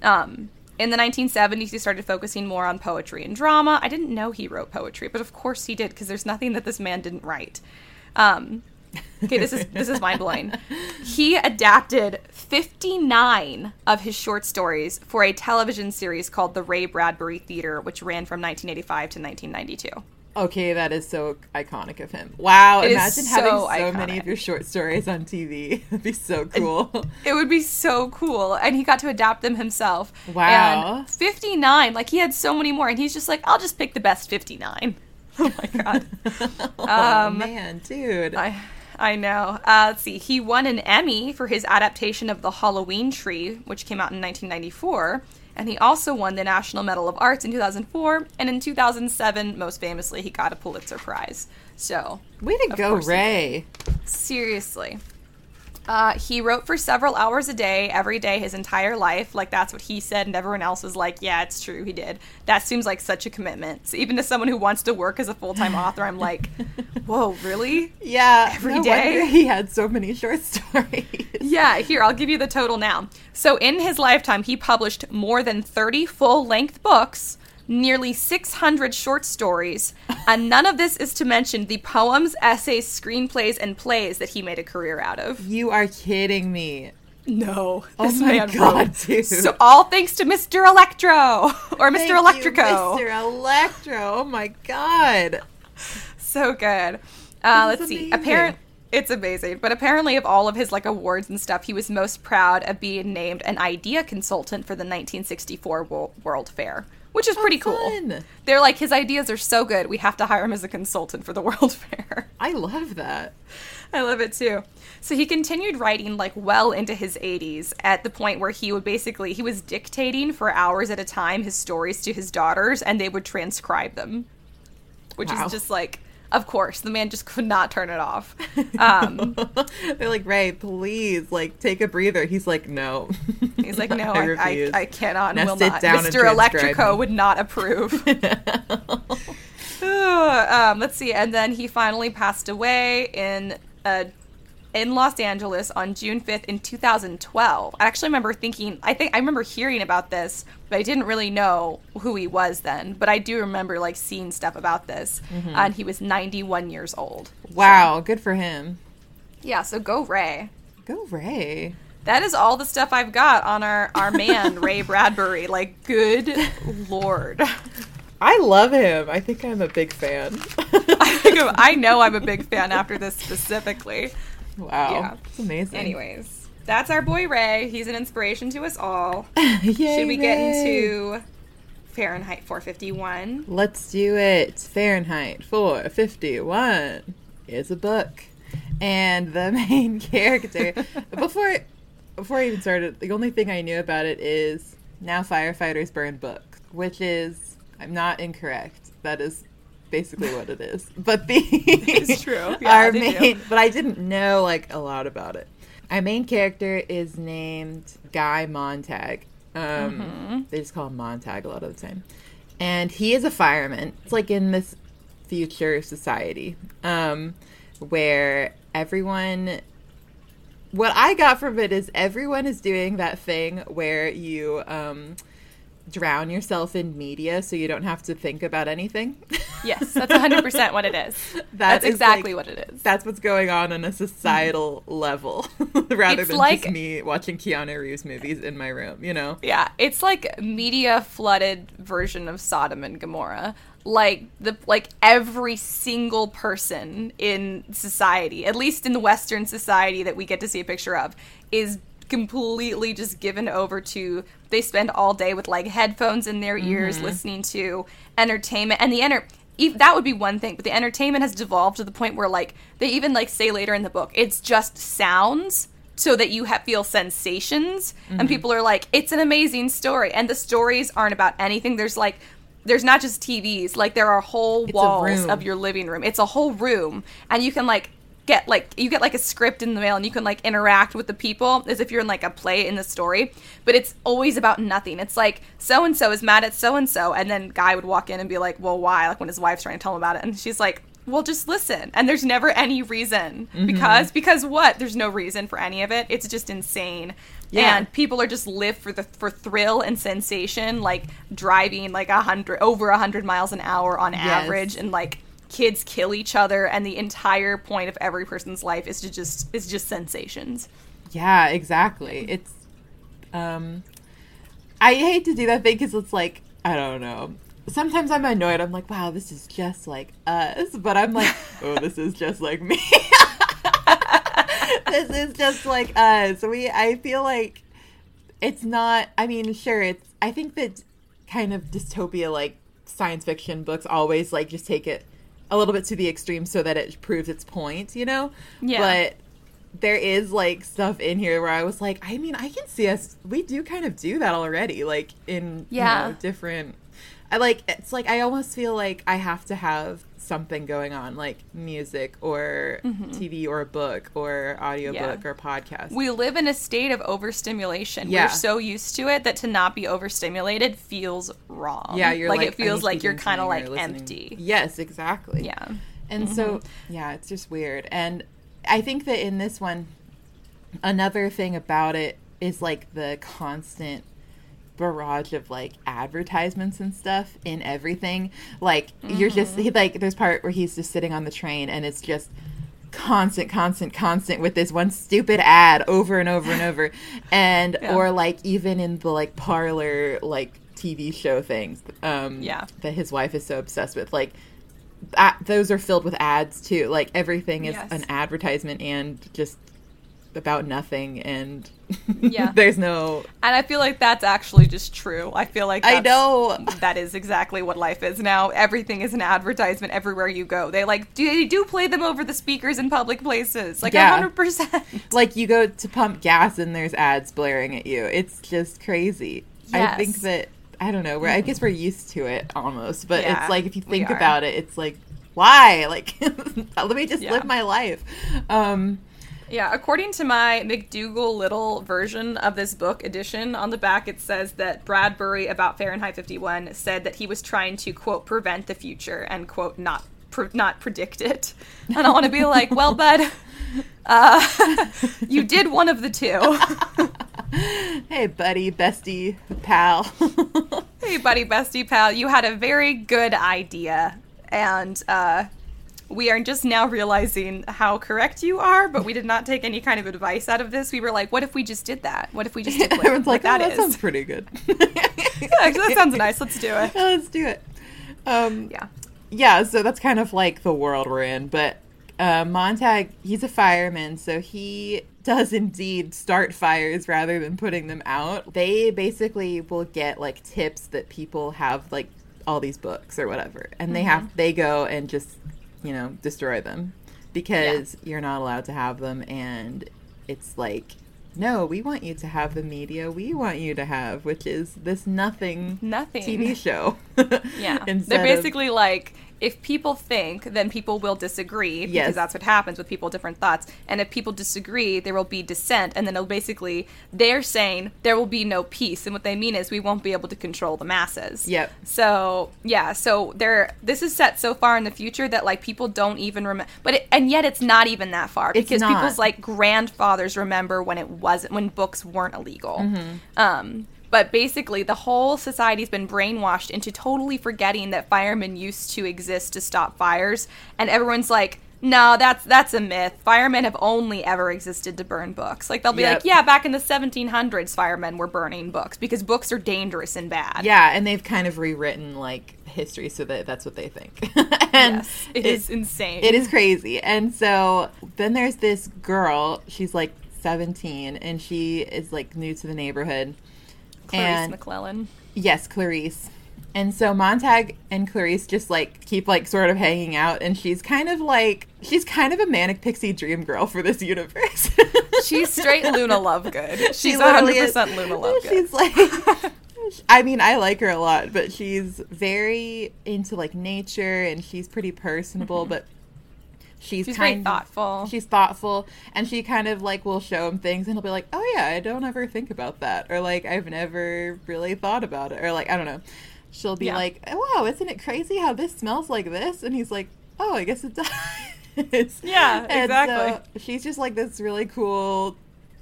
Um, in the 1970s, he started focusing more on poetry and drama. I didn't know he wrote poetry, but of course he did because there's nothing that this man didn't write. Um, okay, this is this is mind blowing. He adapted 59 of his short stories for a television series called The Ray Bradbury Theater, which ran from 1985 to 1992. Okay, that is so iconic of him. Wow, It imagine so having so many of your short stories on TV. That'd be so cool. It would be so cool, and he got to adapt them himself. Wow. And 59, like he had so many more, and he's just like, I'll just pick the best 59. Oh my god. oh Um, man, dude. I I know. Uh, let's see. He won an Emmy for his adaptation of The Halloween Tree, which came out in 1994. And he also won the National Medal of Arts in 2004. And in 2007, most famously, he got a Pulitzer Prize. So, Way to go, Ray. seriously. Uh, he wrote for several hours a day, every day, his entire life. Like, that's what he said, and everyone else was like, yeah, it's true, he did. That seems like such a commitment. So, even to someone who wants to work as a full time author, I'm like, whoa, really? Yeah, Every no day? he had so many short stories. Yeah, here, I'll give you the total now. So, in his lifetime, he published more than 30 full length books, nearly 600 short stories, and none of this is to mention the poems, essays, screenplays, and plays that he made a career out of. You are kidding me. No, Oh this my man God, wrote. dude. So, all thanks to Mr. Electro or Mr. Thank you, Electrico. Mr. Electro. Oh my god. so good. Uh, let's is see. amazing. Apparent, it's amazing. But apparently, of all of his like awards and stuff, he was most proud of being named an idea consultant for the 1964 Wo- World Fair, which is pretty cool. fun. They're like his ideas are so good, we have to hire him as a consultant for the World Fair. I love that. I love it too. So he continued writing like well into his 80s at the point where he would basically he was dictating for hours at a time his stories to his daughters and they would transcribe them. Which Wow. is just like of course, the man just could not turn it off. Um, They're like, Ray, please, like, take a breather. He's like, no. he's like, no, I, I, refuse. I cannot and Now will not. Mr. Electrico me." would not approve. um, let's see. And then he finally passed away in uh, in Los Angeles on June 5th in 2012. I actually remember thinking, I think I remember hearing about this, but I didn't really know who he was then. But I do remember like seeing stuff about this. Mm-hmm. and he was 91 years old. wow, good for him. Yeah, so go Ray. Go, Ray. That is all the stuff I've got on our, our man, Ray Bradbury. Like, good lord. I love him. I think I'm a big fan. I, I know I'm a big fan after this specifically. Wow. Yeah. It's amazing. Anyways, that's our boy Ray. He's an inspiration to us all. Yay, Should we get into Fahrenheit 451? Let's do it. Fahrenheit 451 is a book. And the main character before before I even started, the only thing I knew about it is now firefighters burn books, which is I'm not incorrect. That is basically what it is. But the It's true. Yeah, our do. main but I didn't know like a lot about it. Our main character is named Guy Montag. Um, Mm-hmm. They just call him Montag a lot of the time, and he is a fireman. It's like in this future society um, where everyone. What I got from it is everyone is doing that thing where you um, drown yourself in media so you don't have to think about anything. Yes, that's 100% what it is. That That's is, exactly like, what it is. That's what's going on on a societal mm-hmm. level, rather It's than like- just me watching Keanu Reeves movies in my room. You know? Yeah, it's like media flooded version of Sodom and Gomorrah. Like the like every single person in society, at least in the Western society that we get to see a picture of, is completely just given over to they spend all day with like headphones in their ears mm-hmm. listening to entertainment. And the enter that would be one thing but the entertainment has devolved to the point where like they even like say later in the book it's just sounds so that you ha- feel sensations. And mm-hmm. people are like it's an amazing story. And the stories aren't about anything. There's like there's not just TVs like there are whole a walls of your living room. It's a whole room. And you can like get like you get like a script in the mail and you can like interact with the people as if you're in like a play in the story but it's always about nothing. It's like so and so is mad at so and so and then guy would walk in and be like well why? Like when his wife's trying to tell him about it and she's like well just listen. And there's never any reason mm-hmm. because because what? There's no reason for any of it. It's just insane. Yeah. and people are just live for the for thrill and sensation like driving like a hundred over a hundred miles an hour on average and like kids kill each other and the entire point of every person's life is to just is just sensations Yeah, exactly. It's, um, I hate to do that thing because it's like I don't know. Sometimes I'm annoyed. I'm like, wow, this is just like us. But I'm like, oh, this is just like me. this is just like us. We, I feel like it's not. I mean, sure, it's. I think that kind of dystopia, like science fiction books, always like just take it a little bit to the extreme so that it proves its point. You know. Yeah. But there is like stuff in here where I was like, I mean, I can see us. We do kind of do that already, like in Yeah. you know, different. I like it's like I almost feel like I have to have something going on, like music or TV or a book or audiobook Mm-hmm. Yeah. or podcast. we live in a state of overstimulation Yeah. we're so used to it that to not be overstimulated feels wrong yeah, you're like, like, it feels like you're kind of like empty Yes, exactly. yeah And so, yeah, it's just weird. And I think that in this one, another thing about it is like the constant barrage of like advertisements and stuff in everything. Like, you're just, he, like, there's part where he's just sitting on the train and it's just constant constant constant with this one stupid ad over and over and over and Yeah. or like even in the like parlor like tv show things um Yeah. that his wife is so obsessed with like that, those are filled with ads too. Like everything is Yes. an advertisement and just about nothing, and Yeah. there's no. and i feel like that's actually just true i feel like I know. that is exactly what life is now everything is an advertisement everywhere you go they like do they do play them over the speakers in public places like Yeah. 100% Like you go to pump gas and there's ads blaring at you. It's just crazy. I think that I don't know. We're, I guess we're used to it almost, but Yeah, it's like if you think about it, it's like why? Like let me just Yeah. live my life. Um, Yeah, according to my McDougal Littell version of this book edition, on the back it says that Bradbury about Fahrenheit 51 said that he was trying to quote prevent the future and quote not pre- not predict it. And I want to be like, well, bud, uh, you did one of the two. hey, buddy, bestie, pal. hey, buddy, bestie, pal, you had a very good idea, and uh, we are just now realizing how correct you are. But we did not take any kind of advice out of this. We were like, what if we just did that? What if we just did what, Everyone's like, oh, that that is? sounds pretty good. Actually, that sounds nice. Let's do it. Let's do it. Um, Yeah. yeah, so that's kind of like the world we're in, but uh, Montag, he's a fireman, so he does indeed start fires rather than putting them out. They basically will get like tips that people have like all these books or whatever, and they have they go and just you know destroy them because you're not allowed to have them, and it's like. No, we want you to have the media we want you to have, which is this nothing Nothing. TV show. Yeah. They're of- basically like, if people think, then people will disagree because Yes. that's what happens with people with different thoughts. And if people disagree, there will be dissent. And then it'll basically, they're saying there will be no peace. And what they mean is we won't be able to control the masses. Yep. So, yeah. So there, this is set so far in the future that like people don't even remember. But, it, and yet it's not even that far It's because not. people's like grandfathers remember when it wasn't, when books weren't illegal. Mm-hmm. Um, but basically, the whole society's been brainwashed into totally forgetting that firemen used to exist to stop fires, and everyone's like, "No, that's that's a myth. Firemen have only ever existed to burn books." Like they'll be Yep. like, "Yeah, back in the 1700s, firemen were burning books because books are dangerous and bad." Yeah, and they've kind of rewritten like history so that that's what they think. and yes, it is insane. It is crazy. And so then there's this girl, she's like 17 and she is like new to the neighborhood. Clarisse and McClellan. yes, Clarisse. And so Montag and Clarisse just like keep like sort of hanging out and she's kind of like she's kind of a manic pixie dream girl for this universe. She's straight Luna Lovegood. She's literally 100% is. Luna Lovegood. She's like, I mean, I like her a lot, but she's very into like nature and she's pretty personable, mm-hmm. but she's, She's very kind thoughtful. She's thoughtful, and she kind of like will show him things, and he'll be like, "Oh yeah, I don't ever think about that," or like, "I've never really thought about it," or like, I don't know. She'll be Yeah. like, oh, "Wow, isn't it crazy how this smells like this?" And he's like, "Oh, I guess it does." Yeah, And exactly. so she's just like this really cool,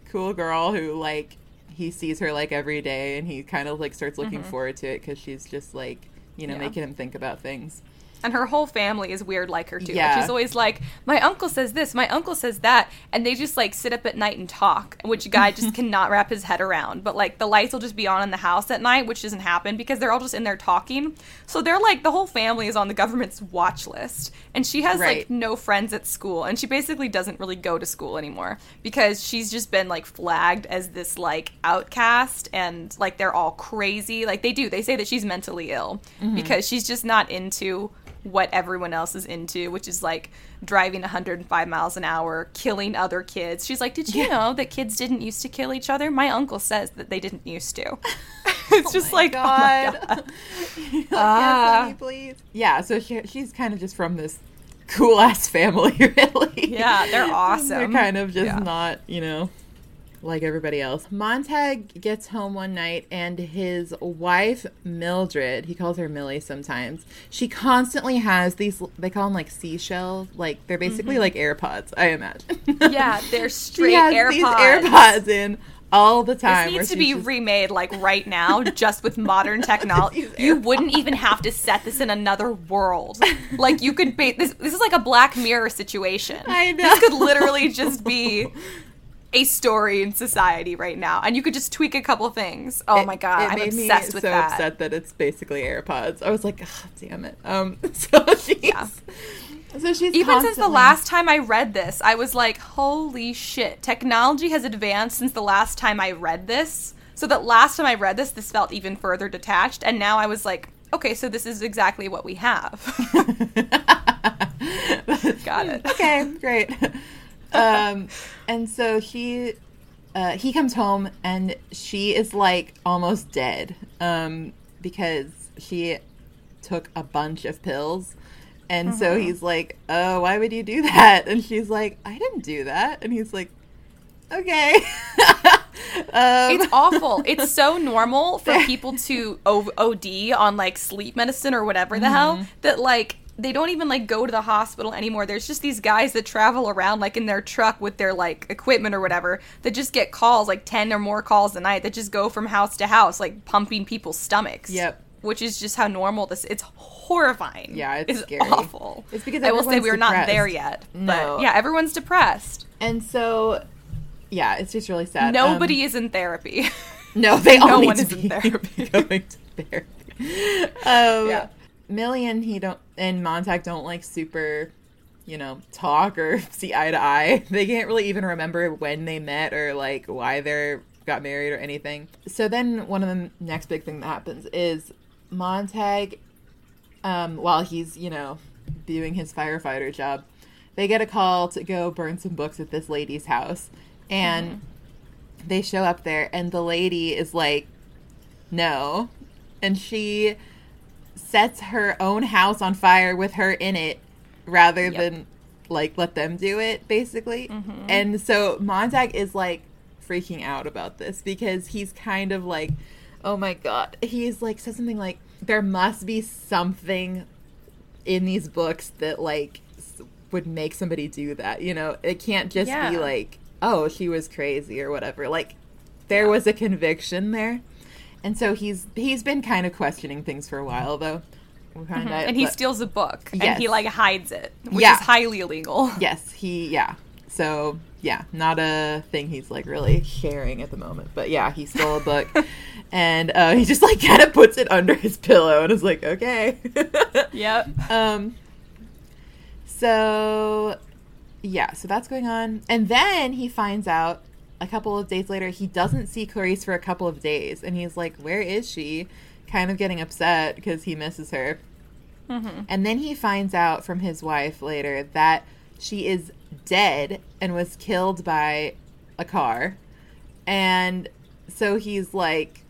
cool girl who like he sees her like every day, and he kind of like starts looking forward to it because she's just like you know Mm-hmm. Yeah. making him think about things. And her whole family is weird like her too. Like, she's always like, My uncle says this, my uncle says that and they just like sit up at night and talk, which guy just cannot wrap his head around. But like the lights will just be on in the house at night, which doesn't happen because they're all just in there talking. So they're like the whole family is on the government's watch list. And she has Right. like no friends at school and she basically doesn't really go to school anymore because she's just been like flagged as this like outcast and like they're all crazy. Like they do. They say that she's mentally ill mm-hmm. because she's just not into what everyone else is into, which is like driving 105 miles an hour, killing other kids. She's like, "Did you know that kids didn't used to kill each other? My uncle says that they didn't used to." it's just like, oh my god. Like, Ah. yes, please. Yeah, so she, she's kind of just from this cool ass family, really. Yeah, they're awesome. They're kind of just Yeah. not, you know, like everybody else. Montag gets home one night and his wife, Mildred, he calls her Millie sometimes, she constantly has these, they call them like seashells. Like, they're basically like AirPods, I imagine. Mm-hmm. Yeah, they're she straight has AirPods. these AirPods in all the time. This needs to be just- remade like right now, just with modern technology. You wouldn't even have to set this in another world. Like you could be this. This is like a Black Mirror situation. I know. This could literally just be a story in society right now, and you could just tweak a couple things. Oh my god, it I'm made obsessed me with so that. upset that it's basically AirPods. I was like, oh, damn it. Um, so she's, Yeah. so she's Even since the last time I read this, I was like, holy shit, technology has advanced since the last time I read this. So that last time I read this, this felt even further detached. And now I was like, okay, so this is exactly what we have. Got it. okay, great. Um, and so she, uh, he comes home and she is like almost dead, um, because she took a bunch of pills. And so Mm-hmm. he's like, "Oh, why would you do that?" And she's like, "I didn't do that." And he's like, "Okay." um, It's awful. It's so normal for people to o- OD on like sleep medicine or whatever the hell that like they don't even like go to the hospital anymore. There's just these guys that travel around like in their truck with their like equipment or whatever that just get calls like 10 or more calls a night that just go from house to house like pumping people's stomachs. Yep. Which is just how normal this it's horrifying. Yeah, it's scary. awful. It's because I will say we're not there yet. No. But yeah, everyone's depressed. And so, yeah, it's just really sad. Nobody Um, is in therapy. no, they all no need one to is in be therapy. going to therapy. Um, Yeah. Millie and he don't and Montag don't like super you know, talk or see eye to eye. They can't really even remember when they met or like why they're got married or anything. So then one of the next big thing that happens is Montag, um, while he's, you know, doing his firefighter job, they get a call to go burn some books at this lady's house. And mm-hmm. they show up there, and the lady is like, no. And she sets her own house on fire with her in it rather yep. than like let them do it basically. Mm-hmm. And so Montag is like freaking out about this because he's kind of like oh my god. He's like says something like there must be something in these books that like would make somebody do that, you know? It can't just yeah. be like oh, she was crazy or whatever. Like there yeah. was a conviction there. And so he's he's been kind of questioning things for a while though. Mm-hmm. and he but, steals a book yes. and he like hides it, which yeah. is highly illegal. Yes, he yeah. So yeah, not a thing he's like really sharing at the moment. But yeah, he stole a book and uh, he just like kind of puts it under his pillow and is like, okay. yep. Um. So yeah, so that's going on, and then he finds out a couple of days later he doesn't see Clarisse for a couple of days, and he's like, "Where is she?" Kind of getting upset because he misses her. Mm-hmm. And then he finds out from his wife later that she is dead and was killed by a car, and so he's like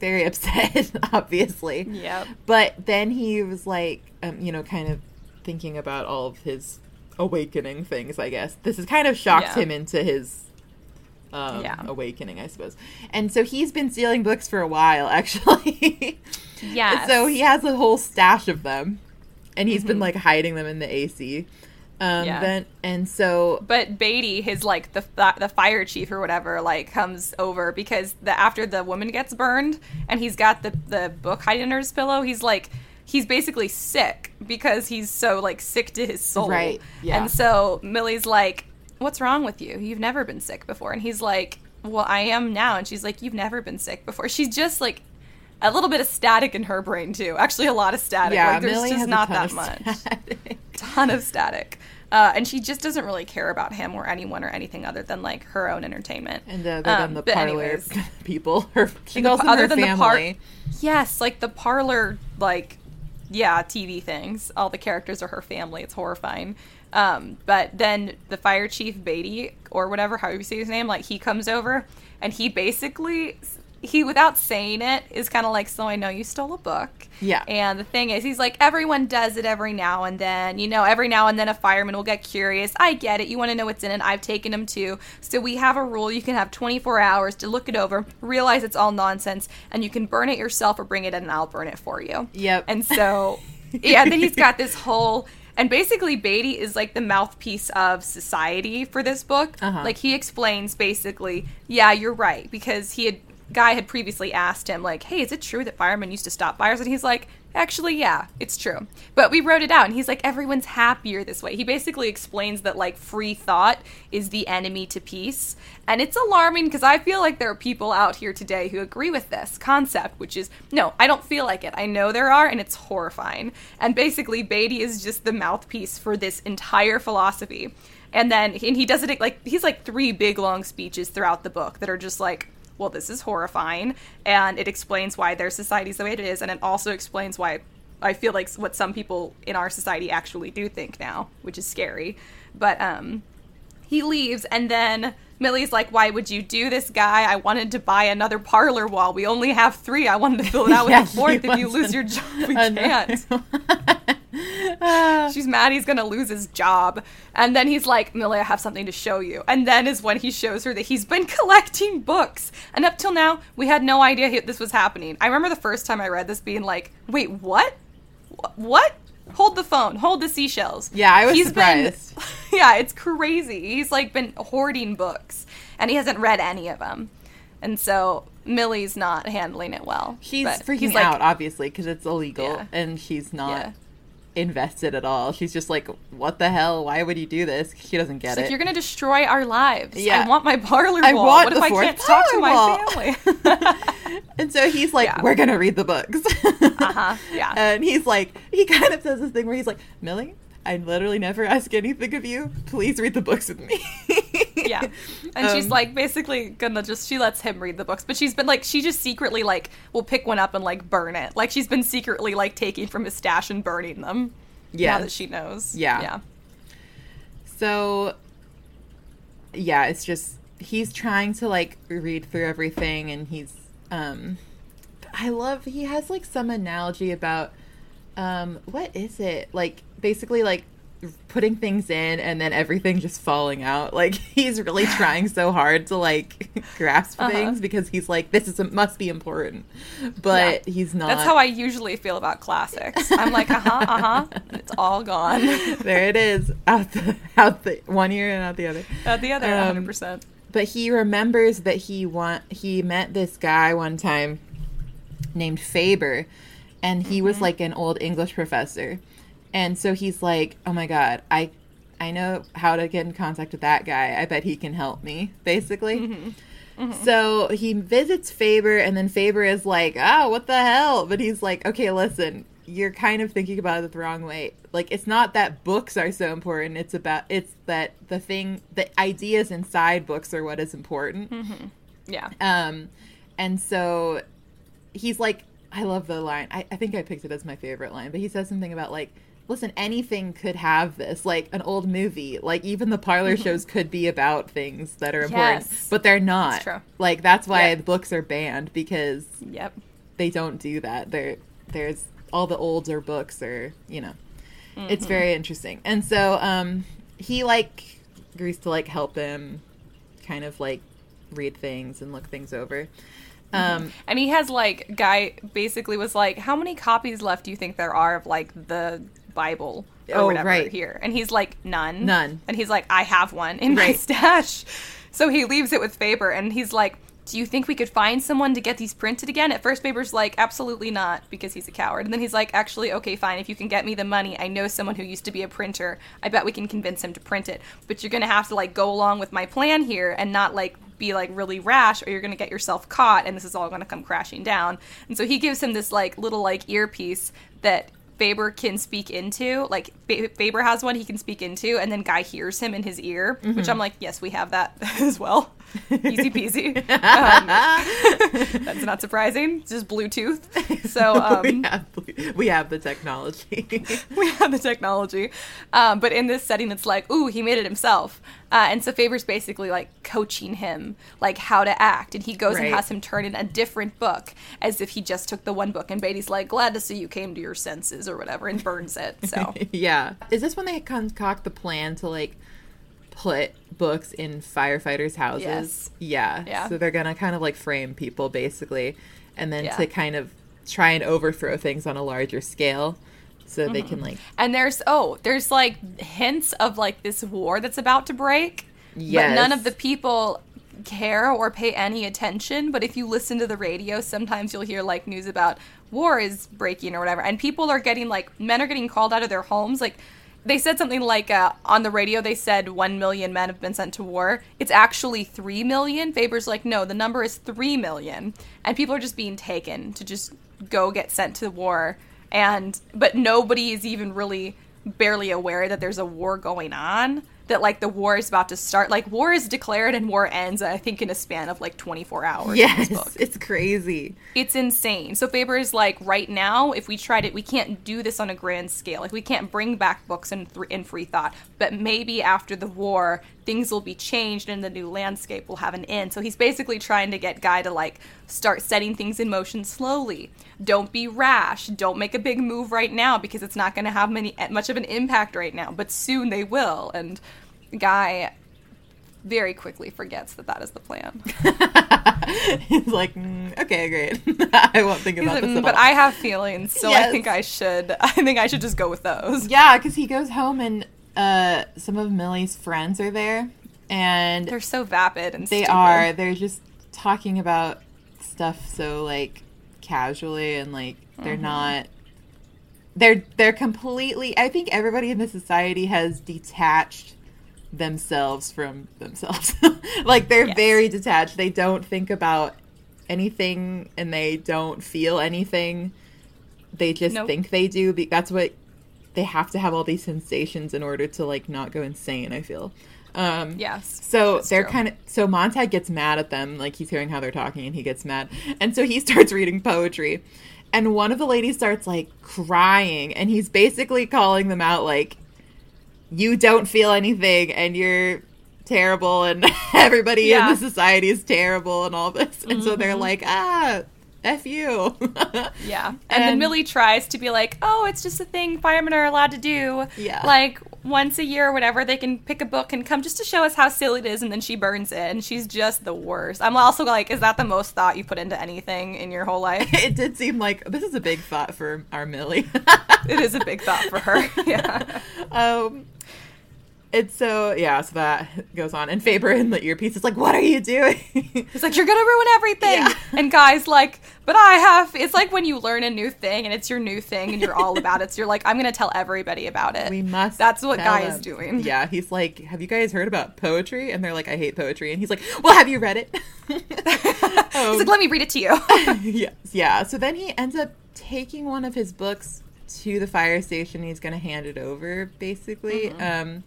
very upset, obviously. Yeah. But then he was like, um, you know, kind of thinking about all of his awakening things, I guess. This has kind of shocked yeah. him into his um, yeah. awakening, I suppose. And so he's been stealing books for a while, actually. yeah. So he has a whole stash of them, and he's mm-hmm. been like hiding them in the AC. Um, yeah. Then and so, but Beatty, his like the the fire chief or whatever, like comes over because the after the woman gets burned and he's got the the book hiding under his pillow. He's like he's basically sick because he's so like sick to his soul. Right. Yeah. And so Millie's like, "What's wrong with you? You've never been sick before." And he's like, "Well, I am now." And she's like, "You've never been sick before." She's just like a little bit of static in her brain too. Actually, a lot of static. Yeah, like, there's Millie just not that much. Static. Ton of static. Uh, and she just doesn't really care about him or anyone or anything other than like her own entertainment. And uh, other um, than the parlor anyways, people, her she calls other her than family. the par- yes, like the parlor, like yeah, TV things. All the characters are her family. It's horrifying. Um, but then the fire chief Beatty or whatever, how you say his name, like he comes over and he basically he without saying it is kind of like so i know you stole a book. Yeah. And the thing is he's like everyone does it every now and then you know every now and then a fireman will get curious. I get it. You want to know what's in it. I've taken them too. So we have a rule. You can have 24 hours to look it over realize it's all nonsense and you can burn it yourself or bring it in and i'll burn it for you. Yep. And so yeah then he's got this whole and basically, Beatty is like the mouthpiece of society for this book. Uh-huh. Like he explains basically, yeah, you're right because he had guy had previously asked him, like, hey, is it true that firemen used to stop fires? And he's like, actually, yeah, it's true. But we wrote it out, and he's like, everyone's happier this way. He basically explains that, like, free thought is the enemy to peace. And it's alarming because I feel like there are people out here today who agree with this concept, which is, no, I don't feel like it. I know there are, and it's horrifying. And basically, Beatty is just the mouthpiece for this entire philosophy. And then, and he does it like, he's like three big long speeches throughout the book that are just like, well, this is horrifying. And it explains why their society is the way it is. And it also explains why I feel like what some people in our society actually do think now, which is scary. But um, he leaves, and then Millie's like, "Why would you do this, guy? I wanted to buy another parlor wall. We only have three. I wanted to fill it out with yeah, a fourth. If you lose your job, we can't." She's mad he's gonna lose his job. And then he's like, Millie, I have something to show you. And then is when he shows her that he's been collecting books. And up till now, we had no idea this was happening. I remember the first time I read this being like, wait, what? What? Hold the phone. Hold the seashells. Yeah, I was he's surprised. Been, yeah, it's crazy. He's like been hoarding books, and he hasn't read any of them. And so Millie's not handling it well. He's freaking like, out, obviously, because it's illegal, yeah. and she's not. Yeah invested at all. She's just like, "What the hell? Why would you do this?" She doesn't get She's it. Like, You're gonna destroy our lives. Yeah. I want my parlor I wall. Want what if I can't talk to my family? and so he's like, yeah. "We're gonna read the books." uh huh. Yeah. And he's like, he kind of says this thing where he's like, "Millie, I literally never ask anything of you. Please read the books with me. yeah. And um, she's like basically gonna just she lets him read the books, but she's been like she just secretly like will pick one up and like burn it. Like she's been secretly like taking from his stash and burning them. Yeah. Now that she knows. Yeah. Yeah. So yeah, it's just he's trying to like read through everything and he's um I love he has like some analogy about um what is it? Like basically like putting things in and then everything just falling out. Like he's really trying so hard to like grasp uh-huh. things because he's like this is a, must be important, but yeah. he's not. That's how I usually feel about classics. I'm like uh huh uh huh, it's all gone. there it is out the out the one ear and out the other. Out the other, hundred um, percent. But he remembers that he want he met this guy one time named Faber, and he mm-hmm. was like an old English professor and so he's like, "Oh my god, I I know how to get in contact with that guy. I bet he can help me." Basically. Mm-hmm. Mm-hmm. So he visits Faber, and then Faber is like, "Oh, what the hell?" But he's like, "Okay, listen, you're kind of thinking about it the wrong way. Like, it's not that books are so important. It's about it's that the thing, the ideas inside books are what is important." Mm-hmm. Yeah. Um, and so he's like, I love the line. I, I think I picked it as my favorite line, but he says something about like listen, anything could have this, like an old movie. Like even the parlor mm-hmm. shows could be about things that are important, yes. but they're not. That's like that's why yep. books are banned because yep. they don't do that. There, there's all the older books are, you know, mm-hmm. it's very interesting. And so um, he like agrees to like help him, kind of like read things and look things over. Mm-hmm. Um, and he has like guy basically was like, how many copies left do you think there are of like the Bible or oh, whatever right. here. And he's like, none. None. And he's like, I have one in right. my stash. So he leaves it with Faber and he's like, do you think we could find someone to get these printed again? At first, Faber's like, absolutely not, because he's a coward. And then he's like, actually, okay, fine. If you can get me the money, I know someone who used to be a printer. I bet we can convince him to print it. But you're going to have to, like, go along with my plan here and not, like, be, like, really rash, or you're going to get yourself caught, and this is all going to come crashing down. And so he gives him this, like, little, like, earpiece that Faber can speak into. Like Faber has one he can speak into, and then Guy hears him in his ear, mm-hmm. which I'm like, yes, we have that as well. Easy peasy. um, that's not surprising. It's just Bluetooth. So um, we, have, we have the technology. we have the technology. Um, but in this setting, it's like, ooh, he made it himself. Uh, and so Faber's basically like coaching him, like how to act. And he goes right. and has him turn in a different book as if he just took the one book. And Beatty's like, glad to see you came to your senses or whatever, and burns it. So, yeah. Is this when they concoct the plan to like put books in firefighters' houses? Yes. Yeah. Yeah. So they're going to kind of like frame people basically. And then yeah. to kind of try and overthrow things on a larger scale so mm-hmm. they can like and there's oh there's like hints of like this war that's about to break yes. but none of the people care or pay any attention but if you listen to the radio sometimes you'll hear like news about war is breaking or whatever and people are getting like men are getting called out of their homes. Like they said something like uh, on the radio they said 1 million men have been sent to war. It's actually 3 million. Faber's like no the number is 3 million. And people are just being taken to just go get sent to war. And but nobody is even really barely aware that there's a war going on that like the war is about to start like war is declared and war ends i think in a span of like 24 hours yes it's crazy it's insane so faber is like right now if we tried it we can't do this on a grand scale like we can't bring back books and th- in free thought but maybe after the war things will be changed and the new landscape will have an end. So he's basically trying to get Guy to like start setting things in motion slowly. Don't be rash. Don't make a big move right now because it's not going to have many much of an impact right now, but soon they will. And Guy very quickly forgets that that is the plan. He's like, mm, okay, great. I won't think about like, this. Mm, but all. I have feelings, so yes. I think I should. I think I should just go with those. Yeah, because he goes home and uh, some of Millie's friends are there, and they're so vapid and they stupid. are. They're just talking about stuff so like casually and like they're mm-hmm. not. They're they're completely. I think everybody in the society has detached themselves from themselves. like they're yes. very detached. They don't think about anything and they don't feel anything. They just nope. think they do. That's what they have to have all these sensations in order to like not go insane. I feel. Um, Yes. so they're kind of so Montag gets mad at them, like he's hearing how they're talking, and he gets mad, and so he starts reading poetry, and one of the ladies starts like crying, and he's basically calling them out, like, "You don't feel anything, and you're terrible, and everybody Yeah. in the society is terrible, and all this," and so they're Mhm. like, "Ah, f you." Yeah. And, then Millie tries to be like, oh, it's just a thing firemen are allowed to do. Yeah. Like once a year or whatever, they can pick a book and come just to show us how silly it is. And then she burns it. And she's just the worst. I'm also like, is that the most thought you put into anything in your whole life? it did seem like this is a big thought for our Millie. it is a big thought for her. Yeah. um it's so yeah so that goes on and faber in the earpiece is like what are you doing It's like, you're going to ruin everything. Yeah. And guys, like, but I have. It's like when you learn a new thing and it's your new thing and you're all about it. So you're like, I'm going to tell everybody about it. we must That's what Guy is doing. yeah he's like have you guys heard about poetry and they're like i hate poetry and he's like well have you read it He's Um, like, let me read it to you. yes yeah so then he ends up taking one of his books to the fire station he's going to hand it over basically Mm-hmm. um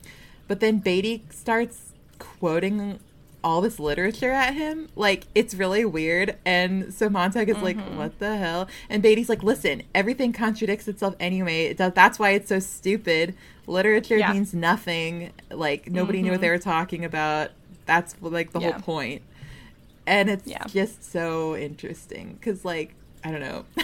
but then beatty starts quoting all this literature at him like it's really weird and so montag is like Mm-hmm. what the hell and beatty's like listen everything contradicts itself anyway it does that's why it's so stupid literature Yeah. means nothing like nobody knew what Mhm. they were talking about that's like the Yeah. whole point. and it's Yeah. just so interesting because like i don't know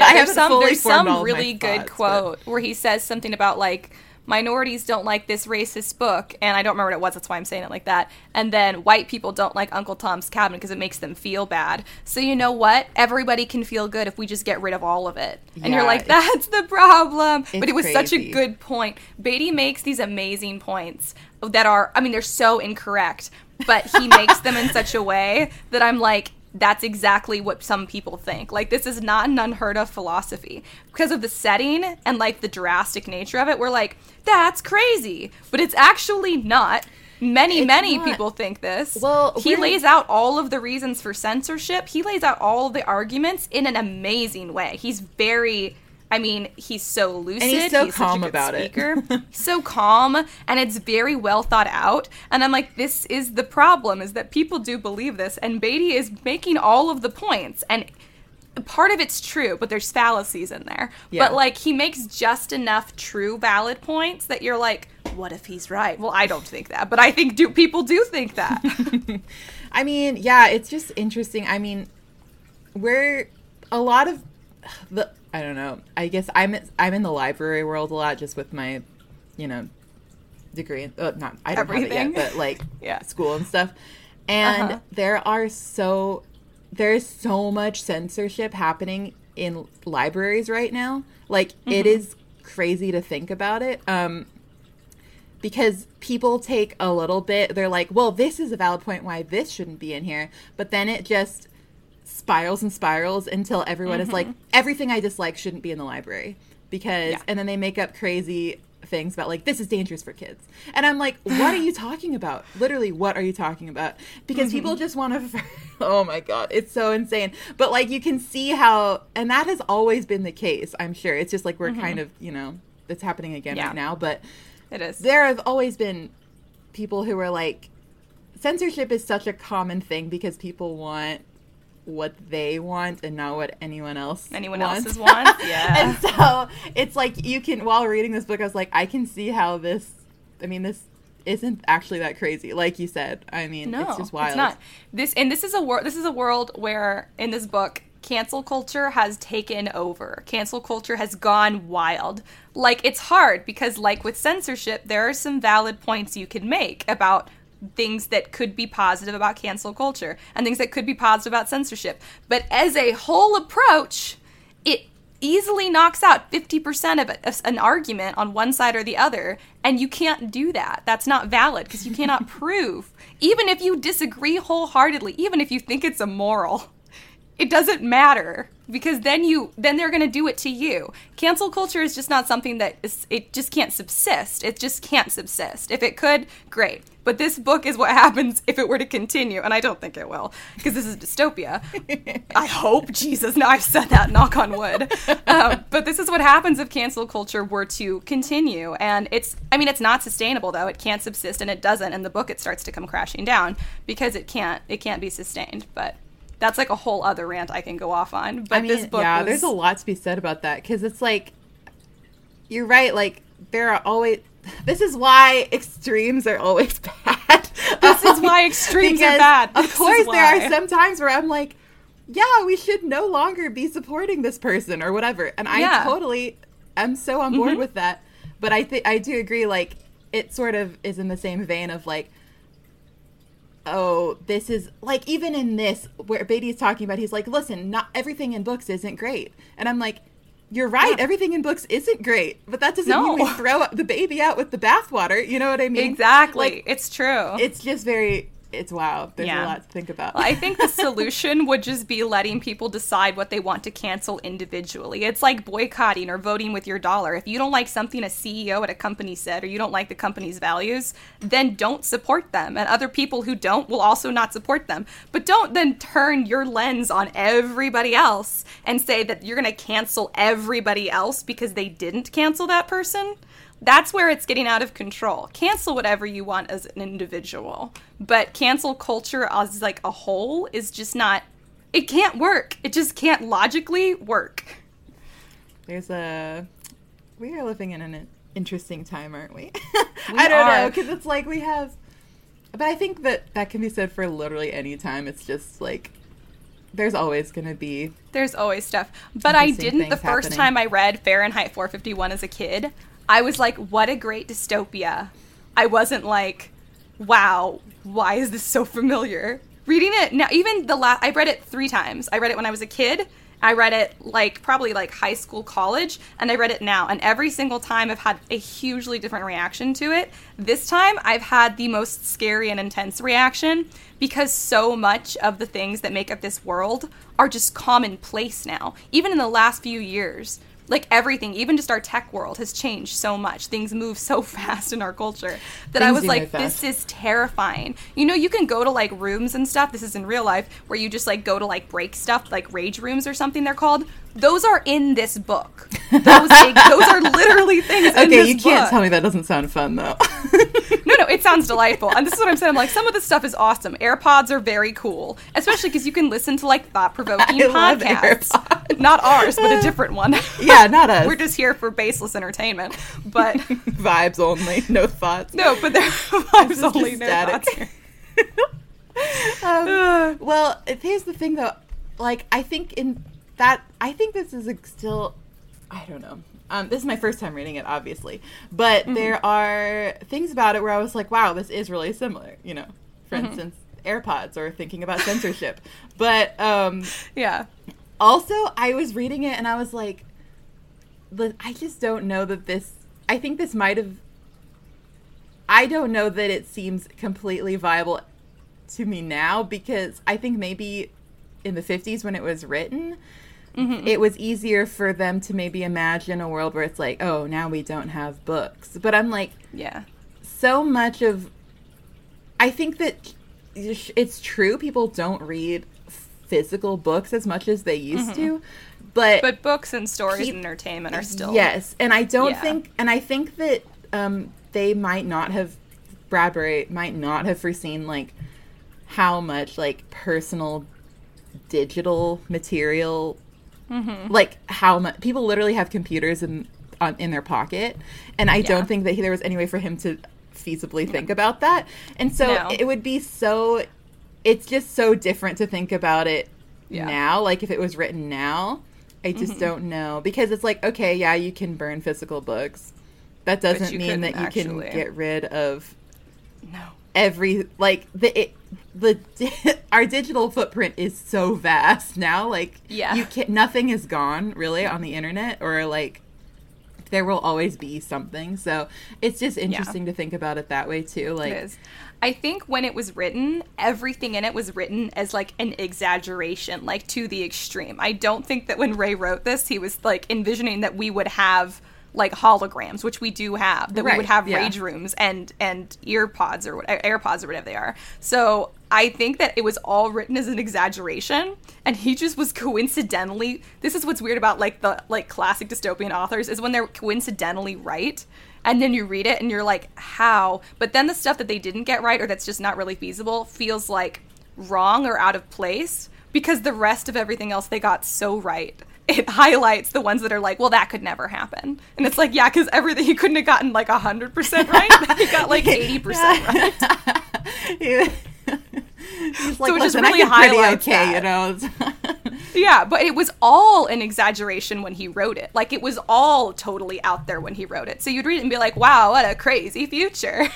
I haven't some there's some all of my really good thoughts, but- quote where he says something about like minorities don't like this racist book and I don't remember what it was that's why I'm saying it like that and then white people don't like Uncle Tom's Cabin because it makes them feel bad. So you know what? Everybody can feel good if we just get rid of all of it. And you're like that's the problem. But it was such a good point. Beatty makes these amazing points that are I mean they're so incorrect, but he makes them in such a way that I'm like that's exactly what some people think. Like this is not an unheard of philosophy because of the setting and like the drastic nature of it. We're like that's crazy, but it's actually not. Many, It's many not. people think this. Well, he lays out all of the reasons for censorship. He lays out all of the arguments in an amazing way. He's very, I mean, he's so lucid. so such a calm good about it. speaker. He's so calm, and it's very well thought out. And I'm like, this is the problem: is that people do believe this, and Beatty is making all of the points, and part of it's true, but there's fallacies in there. Yeah. But like, he makes just enough true, valid points that you're like, what if he's right? Well, I don't think that, but I think do people do think that. I mean, yeah, it's just interesting. I mean, we're a lot of the I don't know. I guess I'm I'm in the library world a lot just with my, you know, degree. Uh, not I don't Everything. have it yet, but like Yeah. school and stuff. And Uh-huh. there are so there's so much censorship happening in libraries right now. Like it Mhm. is crazy to think about it. Um because people take a little bit they're like well this is a valid point why this shouldn't be in here but then it just spirals and spirals until everyone is like mm-hmm. everything i dislike shouldn't be in the library. Because Yeah. and then they make up crazy things about like this is dangerous for kids. And i'm like what are you talking about? Literally what are you talking about? Because people mm-hmm. just want to oh my god it's so insane. But like you can see how and that has always been the case i'm sure. It's just like we're kind mm-hmm. of you know it's happening again Yeah. right now. But it is. there have always been people who are like censorship is such a common thing because people want what they want and not what anyone else Anyone wants. else's wants? Yeah. and so it's like you can while reading this book I was like I can see how this I mean this isn't actually that crazy like you said. I mean No, it's just wild. not. This and this is a world. This is a world where in this book, cancel culture has taken over. Cancel culture has gone wild. Like it's hard because, like with censorship, there are some valid points you can make about things that could be positive about cancel culture and things that could be positive about censorship. But as a whole approach, it easily knocks out 50% of, an argument on one side or the other and you can't do that. That's not valid because you cannot prove. Even if you disagree wholeheartedly even if you think it's immoral it doesn't matter because then you then they're going to do it to you. Cancel culture is just not something that is it just can't subsist. It just can't subsist. If it could great But this book is what happens if it were to continue, and I don't think it will, because this is dystopia. I hope, Jesus, now I've said that, knock on wood. Um, but this is what happens if cancel culture were to continue. And it's, I mean, it's not sustainable, though. It can't subsist, and it doesn't. In the book, it starts to come crashing down because it can't, it can't be sustained. But that's like a whole other rant I can go off on. But I mean, this book yeah, was- there's a lot to be said about that because it's like you're right. Like there are always. This is why extremes are always bad. This is why extremes are bad. Of This course, there are some times where I'm like, yeah, we should no longer be supporting this person or whatever, and I Yeah. totally am so on board Mhm. with that. But I think I do agree. Like it sort of is in the same vein of like oh, this is like even in this where Beatty is talking about, he's like, listen, not everything in books isn't great, and I'm like, you're right, Yeah. everything in books isn't great, but that doesn't No. mean we throw the baby out with the bathwater. You know what I mean? Exactly. Like, it's true. it's just very, it's wow. There's Yeah. a lot to think about. I think the solution would just be letting people decide what they want to cancel individually. It's like boycotting or voting with your dollar. If you don't like something a CEO at a company said or you don't like the company's values, then don't support them. And other people who don't will also not support them. But don't then turn your lens on everybody else and say that you're going to cancel everybody else because they didn't cancel that person. That's where it's getting out of control. Cancel whatever you want as an individual, but cancel culture as like a whole is just not. It can't work. It just can't logically work. There's a, we are living in an interesting time, aren't we? We I don't know because it's like we have, but I think that that can be said for literally any time. It's just like there's always going to be There's always stuff. But I didn't the first happening. time I read Fahrenheit 451 as a kid. I was like, what a great dystopia. I wasn't like, wow, why is this so familiar? Reading it now, even the last, I read it three times. I read it when I was a kid. I read it like probably like high school, college, and I read it now. And every single time I've had a hugely different reaction to it. This time I've had the most scary and intense reaction because so much of the things that make up this world are just commonplace now, even in the last few years. Like everything, even just our tech world has changed so much. Things move so fast in our culture that I was like, fast. this is terrifying. You know, you can go to like rooms and stuff. This is in real life where you just like go to like break stuff, like rage rooms or something they're called. Those are in this book. Those, those are literally things. in Okay, you can't book. tell me that doesn't sound fun though. No, no, it sounds delightful. And this is what I'm saying. I'm like, some of this stuff is awesome. AirPods are very cool, especially because you can listen to like thought provoking podcasts. Not ours, but a different one. yeah, not us. We're just here for baseless entertainment. But vibes only, no thoughts. no, but there vibes only, no static. thoughts um, well, here's the thing though. Like, I think in that, I think this is a still, I don't know. Um, this is my first time reading it, obviously, but Mm-hmm. there are things about it where I was like, "Wow, this is really similar." You know, for Mm-hmm. instance, AirPods or thinking about censorship. but um, Yeah. also, I was reading it and I was like, I just don't know that this. I think this might have. I don't know that it seems completely viable to me now because I think maybe in the 50s when it was written, it was easier for them to maybe imagine a world where it's like, oh, now we don't have books. But I'm like, Yeah. so much of I think that it's true people don't read physical books as much as they used to but, But books and stories Keep- and entertainment are still yes and I don't Yeah. think and I think that um they might not have Bradbury might not have foreseen like how much like personal digital material Mm-hmm. like how much people literally have computers in on, in their pocket and i Yeah. don't think that he, there was any way for him to feasibly think about that and so No. it would be so it's just so different to think about it Yeah. Mm-hmm. now like if it was written now i just don't know because it's like okay yeah you can burn physical books that doesn't mean that you actually. can get rid of No. every like the it, the our digital footprint is so vast now like Yeah. you can nothing is gone really on the internet or like there will always be something so it's just interesting to think about it that way too like. I think when it was written, everything in it was written as like an exaggeration, like to the extreme. I don't think that when Ray wrote this, he was like envisioning that we would have like holograms, which we do have, that we would have yeah. rage rooms and and ear pods or what, AirPods or whatever they are. So I think that it was all written as an exaggeration, and he just was coincidentally. This is what's weird about like the like classic dystopian authors is when they're coincidentally right, and then you read it and you're like, how? But then the stuff that they didn't get right or that's just not really feasible feels like wrong or out of place because the rest of everything else they got so right. It highlights the ones that are like, well, that could never happen. And it's like, yeah, because everything he couldn't have gotten like 100% right. he got like 80% right. He- He's like, it just really I did pretty highlights okay, that." you know. Yeah, but it was all an exaggeration when he wrote it. Like, it was all totally out there when he wrote it. So you'd read it and be like, wow, what a crazy future.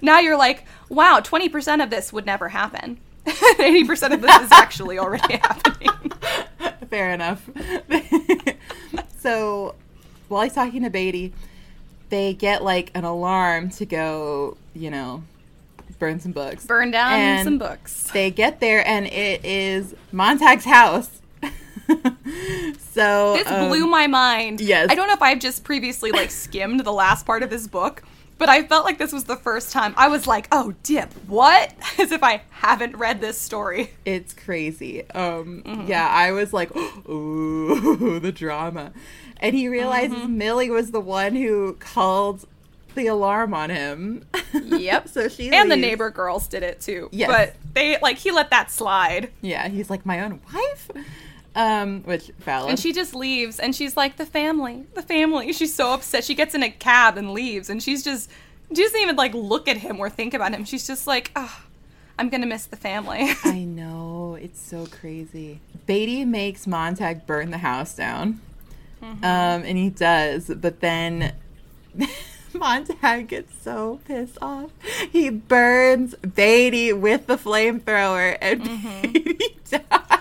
now you're like, wow, 20% of this would never happen. 80% of this is actually already happening. Fair enough. so while he's talking to Beatty, they get like an alarm to go, you know, burn some books. Burn down And some books. They get there and it is Montag's house. so This um, blew my mind. yes. I don't know if I've just previously like skimmed the last part of this book, but I felt like this was the first time I was like, "Oh, dip, what?" As if I haven't read this story. It's crazy. Um, Mm-hmm. Yeah, I was like, ooh, the drama. And he realizes Mm-hmm. Millie was the one who called the alarm on him. Yep. so she and the neighbor girls did it too. Yes. But they like he let that slide. Yeah, he's like my own wife. Um, which valid. And she just leaves and she's like, the family, the family. She's so upset. She gets in a cab and leaves and she's just, she doesn't even like look at him or think about him. She's just like, oh, I'm going to miss the family. I know it's so crazy. Beatty makes Montag burn the house down, Mm-hmm. um, and he does. But then Montag gets so pissed off. He burns Beatty with the flamethrower, and Mm-hmm. Beatty dies.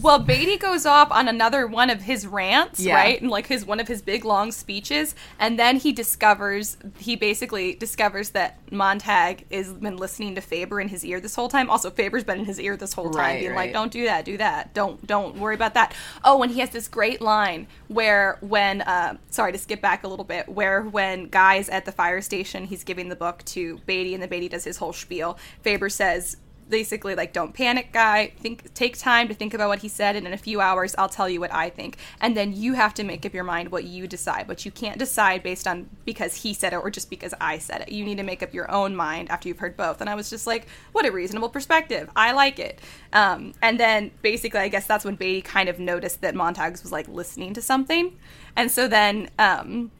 Well, Beatty goes off on another one of his rants, Yeah. right? And like his one of his big long speeches. And then he discovers, he basically discovers that Montag has been listening to Faber in his ear this whole time. Also, Faber's been in his ear this whole time, Right, being right. like, don't do that, do that. Don't, don't worry about that. Oh, and he has this great line where when, uh, sorry to skip back a little bit, where when Guy's at the fire station, he's giving the book to Beatty and the Beatty does his whole spiel. Faber says, basically like don't panic guy. Think take time to think about what he said and in a few hours i'll tell you what i think. And then you have to make up your mind what you decide. But you can't decide based on because he said it or just because i said it. You need to make up your own mind after you've heard both. And i was just like what a reasonable perspective. I like it. Um, and then basically i guess that's when beatty kind of noticed that montags was like listening to something. And so then um,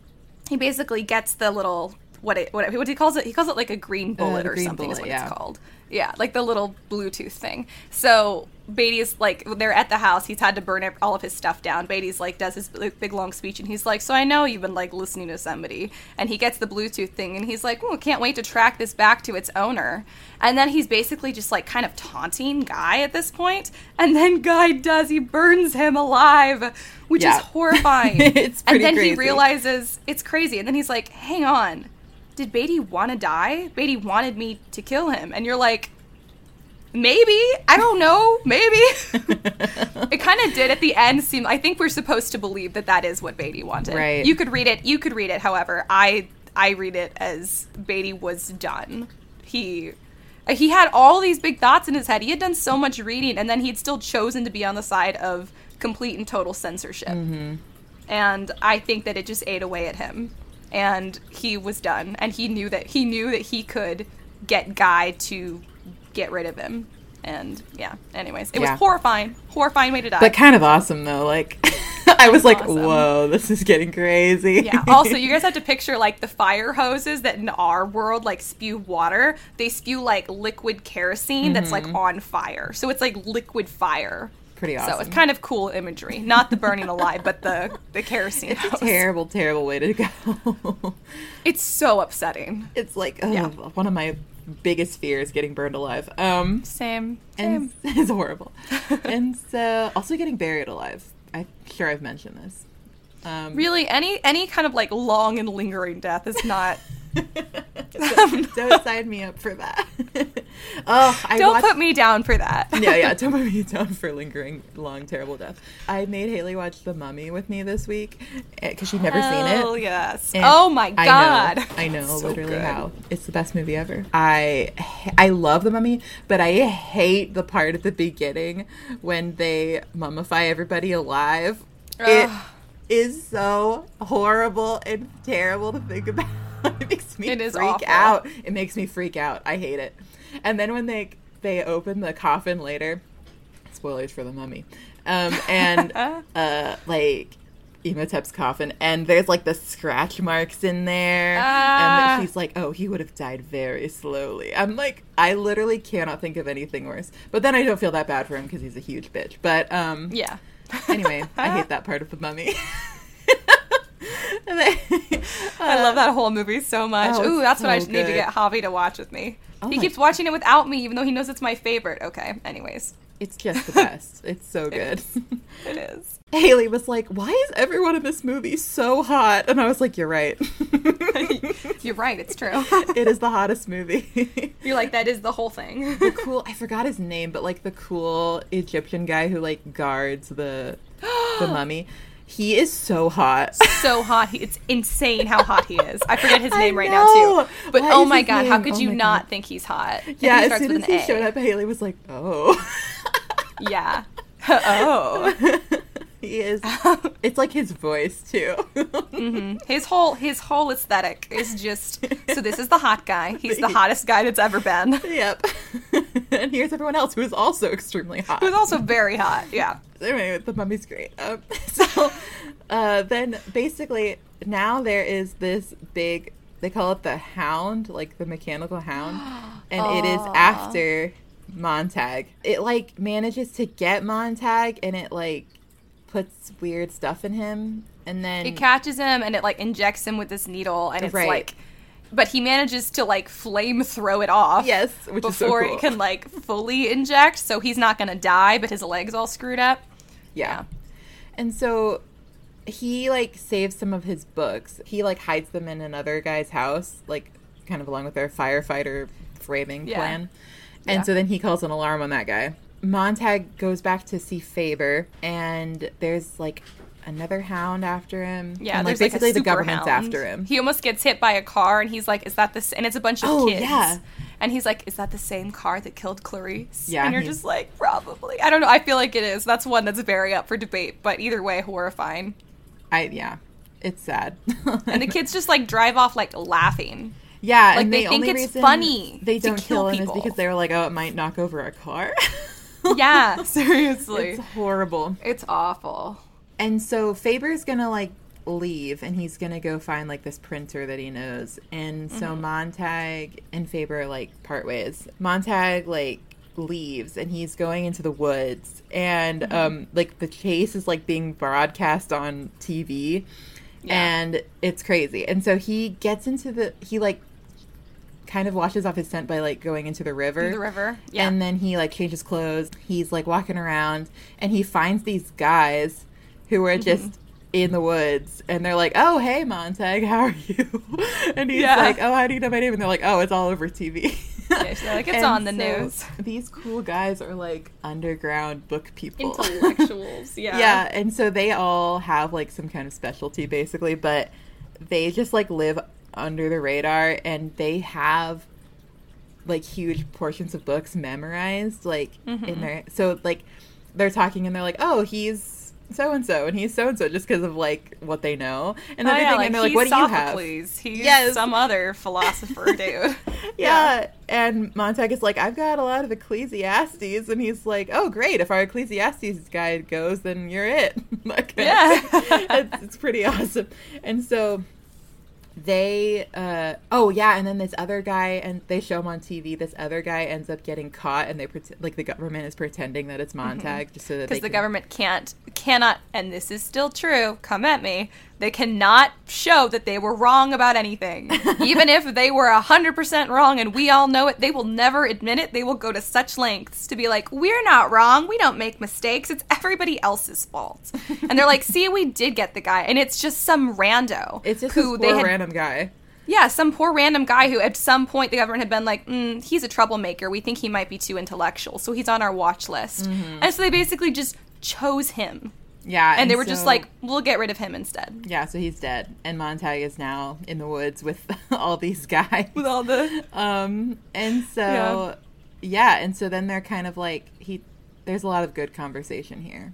he basically gets the little what it what, what he calls it? He calls it like a green bullet the or green something is what yeah. it's called yeah like the little bluetooth thing so Beatty's like they're at the house he's had to burn all of his stuff down Beatty's like does his big long speech and he's like so I know you've been like listening to somebody and he gets the bluetooth thing and he's like oh can't wait to track this back to its owner and then he's basically just like kind of taunting Guy at this point. point and then Guy does he burns him alive which Yeah. is horrifying It's pretty and then crazy. he realizes it's crazy and then he's like hang on did Beatty want to die? Beatty wanted me to kill him. And you're like, maybe. I don't know. Maybe. it kind of did at the end seem I think we're supposed to believe that that is what Beatty wanted. Right. You could read it. You could read it. However, I I read it as Beatty was done. He he had all these big thoughts in his head. He had done so much reading and then he'd still chosen to be on the side of complete and total censorship. Mm-hmm. And I think that it just ate away at him. And he was done. And he knew that he knew that he could get Guy to get rid of him. And yeah, anyways, it Yeah. was horrifying. Horrifying way to die. but kind of awesome though. Like I was like, Awesome. whoa, this is getting crazy. yeah. Also, you guys have to picture like the fire hoses that in our world like spew water. They spew like liquid kerosene that's like mm-hmm. on fire. So it's like liquid fire. Pretty awesome. So it's kind of cool imagery. Not the burning alive, but the the kerosene it's a terrible, terrible way to go. It's so upsetting. it's like Yeah. one of my biggest fears getting burned alive. Um, Same. and Same. it's horrible. and so also getting buried alive. I'm sure I've mentioned this. Um, Really, any any kind of like long and lingering death is not don't, don't sign me up for that. oh, I Don't watched- put me down for that. yeah, yeah. Don't put me down for lingering, long, terrible death. I made Haley watch The Mummy with me this week eh, because she'd never seen it. Hell yes. And oh my god. I know, I know, So literally good. how it's the best movie ever. I I love the Mummy, but I hate the part at the beginning when they mummify everybody alive. It Ugh. is so horrible and terrible to think about. it makes me It freak awful. out. It makes me freak out. I hate it. And then when they they open the coffin later, spoilers for the Mummy, um, and uh, like. Imhotep's coffin, and there's like the scratch marks in there, Ah. and she's like, "Oh, he would have died very slowly." I'm like, I literally cannot think of anything worse. But then I don't feel that bad for him because he's a huge bitch. But um, Yeah. anyway, I hate that part of the mummy. Then- I love that whole movie so much. Oh, Ooh, that's what I so need to get Javi to watch with me. Oh he keeps watching it without me, even though he knows it's my favorite. Okay, anyways, It's just the best. It's so good. it is. Haley was like, "Why is everyone in this movie so hot?" And I was like, "You're right. You're right, it's true. it is the hottest movie." You're like, that is the whole thing. the cool I forgot his name, but like the cool Egyptian guy who like guards the the mummy. He is so hot. so hot. He, it's insane how hot he is. I forget his name right now too. But What oh my god, how could Oh you not God. think he's hot? Yeah, he as soon as he A. showed up, Haley was like, "Oh." Yeah. oh. He is. It's like his voice too. Mhm. His whole his whole aesthetic is just so this is the hot guy. He's the hottest guy that's ever been. Yep. and here's everyone else who is also extremely hot. Who's also very hot. Yeah. anyway, the mummy's great. Um, so uh, then basically now there is this big. They call it the hound, like the mechanical hound, and it is after Montag. It like manages to get Montag, and it like puts weird stuff in him, and then It catches him and it like injects him with this needle and it's Right. like but he manages to like flame throw it off. yes, which is so Before cool. it can like fully inject, so he's not gonna die, but his leg's all screwed up. Yeah. And so he like saves some of his books. He like hides them in another guy's house, like kind of along with their firefighter framing Yeah. plan. And Yeah. so then he calls an alarm on that guy. Montag goes back to see Faber and there's like another hound after him. Yeah, and, like there's like basically a the government's hound. after him. He almost gets hit by a car, and he's like, "Is that this?" And it's a bunch of Oh, kids. yeah. And he's like, "Is that the same car that killed Clarisse?" Yeah, And you're just like, "Probably." I don't know. I feel like it is. That's one that's very up for debate, but either way, horrifying. I yeah. It's sad. And the kids just like drive off like laughing. Yeah, Like, and they the think it's funny they don't kill kill him people. is because they were like, "Oh, it might knock over a car." Yeah, seriously. it's horrible. It's awful. And so Faber's gonna like leave and he's gonna go find like this printer that he knows. And so Mm-hmm. Montag and Faber like part ways. Montag like leaves and he's going into the woods and Mm-hmm. um like the chase is like being broadcast on TV Yeah. and it's crazy. And so he gets into the he like kind of washes off his scent by like going into the river. The river. Yeah. And then he like changes clothes. He's like walking around and he finds these guys who are just Mm-hmm. in the woods and they're like, "Oh, hey Montag, how are you?" and he's Yeah. like, "Oh, how do you know my name?" And they're like, "Oh, it's all over TV." Yeah, so like, "It's And on the so news." These cool guys are like underground book people. Intellectuals. Yeah. yeah, and so they all have like some kind of specialty basically, but they just like live under the radar and they have like huge portions of books memorized like in Mhm. their so like they're talking and they're like, "Oh, he's so and so and he's so and so just because of like what they know." And Oh, everything yeah, like, and they're like, "What do you have?" He's Yes. some other philosopher dude. Yeah. And Montag is like, I've got a lot of Ecclesiastes. And he's like, oh, great. If our Ecclesiastes guy goes, then you're it. That kind of Yeah. it's, it's pretty awesome. And so they, uh, oh, yeah. And then this other guy, and they show him on TV, this other guy ends up getting caught, and they, pret like, the government is pretending that it's Montag just so that Because the can- government can't, cannot, and this is still true, come at me, they cannot show that they were wrong about anything. Even if they were 100% wrong and we all know it, they will never admit it. They will go to such lengths to be like, we're not wrong. We don't make mistakes. It's everybody else's fault. And they're like, see, we did get the guy. And it's just some rando. It's just who poor had random guy. Yeah, some poor random guy who at some point the government had been like, mm, he's a troublemaker. We think he might be too intellectual, so he's on our watch list. Mm-hmm. And so they basically just chose him. Yeah, And, they were just like, we'll get rid of him instead. yeah. So he's dead, and Montag is now in the woods with all these guys. With all the. Um, and so, yeah. and so then they're kind of like he. There's a lot of good conversation here,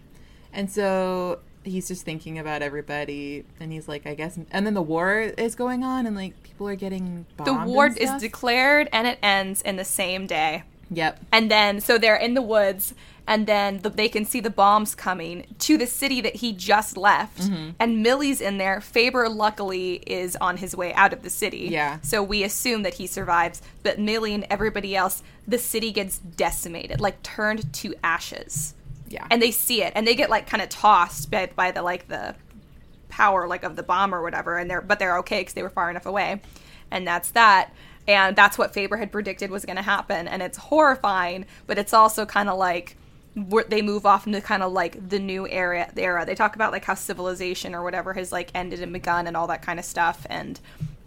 and so he's just thinking about everybody, and he's like, I guess, and then the war is going on, and like people are getting bombed The and war is declared and it ends in the same day. Yep. And then, so they're in the woods, and then the, they can see the bombs coming to the city that he just left. Mm-hmm. And Millie's in there. Faber, luckily, is on his way out of the city. Yeah. So we assume that he survives. But Millie and everybody else, the city gets decimated, like turned to ashes. Yeah. And they see it, and they get like kind of tossed by, by the like the power like of the bomb or whatever and they're but they're okay because they were far enough away and that's that and that's what faber had predicted was going to happen and it's horrifying but it's also kind of like they move off into kind of like the new era era. They talk about like how civilization or whatever has like ended and begun and all that kind of stuff and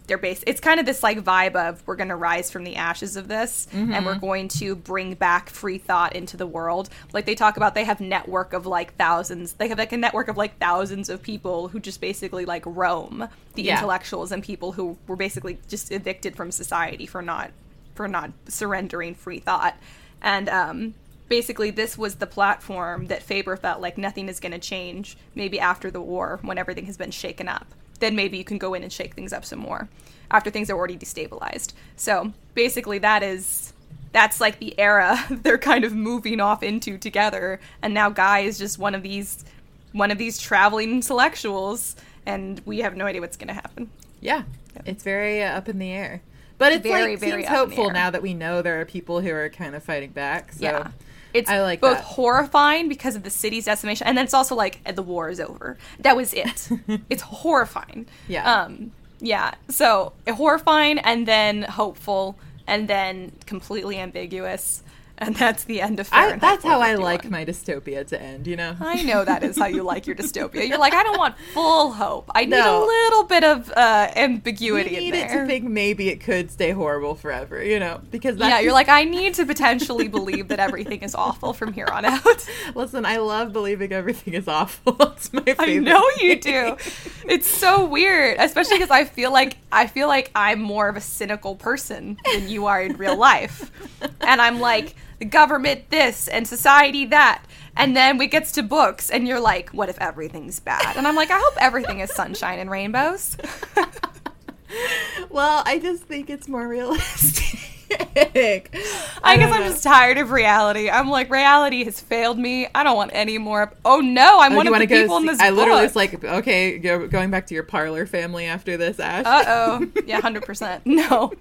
they're based it's kind of this like vibe of we're going to rise from the ashes of this and we're going to bring back free thought into the world. Like they talk about they have network of like thousands they have like a network of like thousands of people who just basically like roam the Yeah. intellectuals and people who were basically just evicted from society for not for not surrendering free thought. And um basically this was the platform that faber felt like nothing is going to change maybe after the war when everything has been shaken up then maybe you can go in and shake things up some more after things are already destabilized so basically that is that's like the era they're kind of moving off into together and now guy is just one of these one of these traveling intellectuals and we have no idea what's going to happen Yeah, it's very uh, up in the air. But it's Very, like very seems up in the hopeful now that we know there are people who are kind of fighting back. So Yeah. It's I like both that. horrifying because of the city's decimation, and then it's also like the war is over. That was it. it's horrifying. Yeah. Um. Yeah. So horrifying, and then hopeful, and then completely ambiguous, and that's the end of I, that's how I like my dystopia to end. You know. I know that is how you like your dystopia. You're like, I don't want full hope. I need No. a little bit of uh, You ambiguity in need it to think maybe it could stay horrible forever. You know, because that's yeah, you're like, I need to potentially believe that everything is awful from here on out. Listen, I love believing everything is awful. it's my favorite. I know you do. It's so weird, especially because I feel like I feel like I'm more of a cynical person than you are in real life, and I'm like the government this and society that, and then we gets to books, and you're like, what if everything's bad? And I'm like, I hope everything is sunshine and rainbows. well, I just think it's more realistic. I, guess don't I'm know. just tired of reality. I'm like, reality has failed me. I don't want any more. Oh no, I'm Oh, one of the people in see- this I literally book. was like, okay, go, going back to your parlor family after this, Ash. Uh oh. Yeah, hundred percent. No,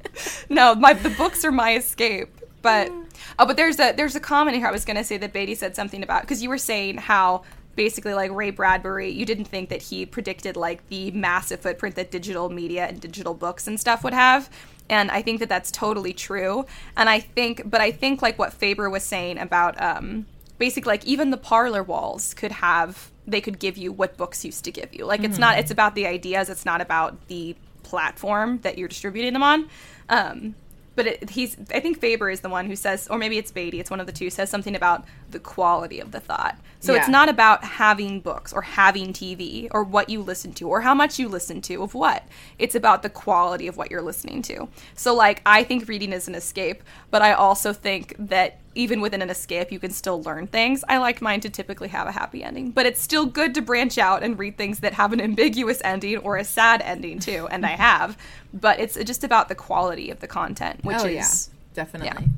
no. My the books are my escape. But oh, but there's a there's a comment here. I was gonna say that Beatty said something about because you were saying how basically like Ray Bradbury, you didn't think that he predicted like the massive footprint that digital media and digital books and stuff would have. And I think that that's totally true. And I think, but I think like what Faber was saying about um, basically like even the parlor walls could have they could give you what books used to give you. Like it's not it's about the ideas. It's not about the platform that you're distributing them on. Um, but it, he's I think Faber is the one who says, or maybe it's Beatty, it's one of the two, says something about the quality of the thought. So it's not about having books or having TV or what you listen to or how much you listen to of what. It's about the quality of what you're listening to. So like I think reading is an escape, but I also think that even within an escape you can still learn things. I like mine to typically have a happy ending, but it's still good to branch out and read things that have an ambiguous ending or a sad ending too, and I have. But it's just about the quality of the content, which oh, is yeah, definitely.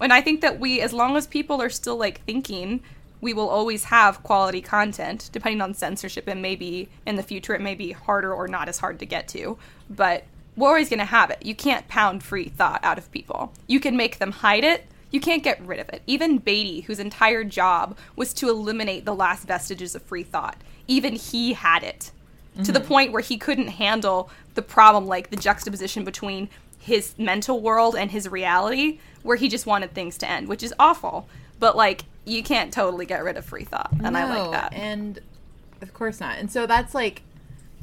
and I think that we, as long as people are still like thinking, we will always have quality content. Depending on censorship, and maybe in the future it may be harder or not as hard to get to, but we're always going to have it. You can't pound free thought out of people. You can make them hide it. You can't get rid of it. Even Beatty, whose entire job was to eliminate the last vestiges of free thought, even he had it to the mm-hmm. point where he couldn't handle the problem, like the juxtaposition between his mental world and his reality, where he just wanted things to end, which is awful. But like, you can't totally get rid of free thought, and I like that. And of course not. And so that's like,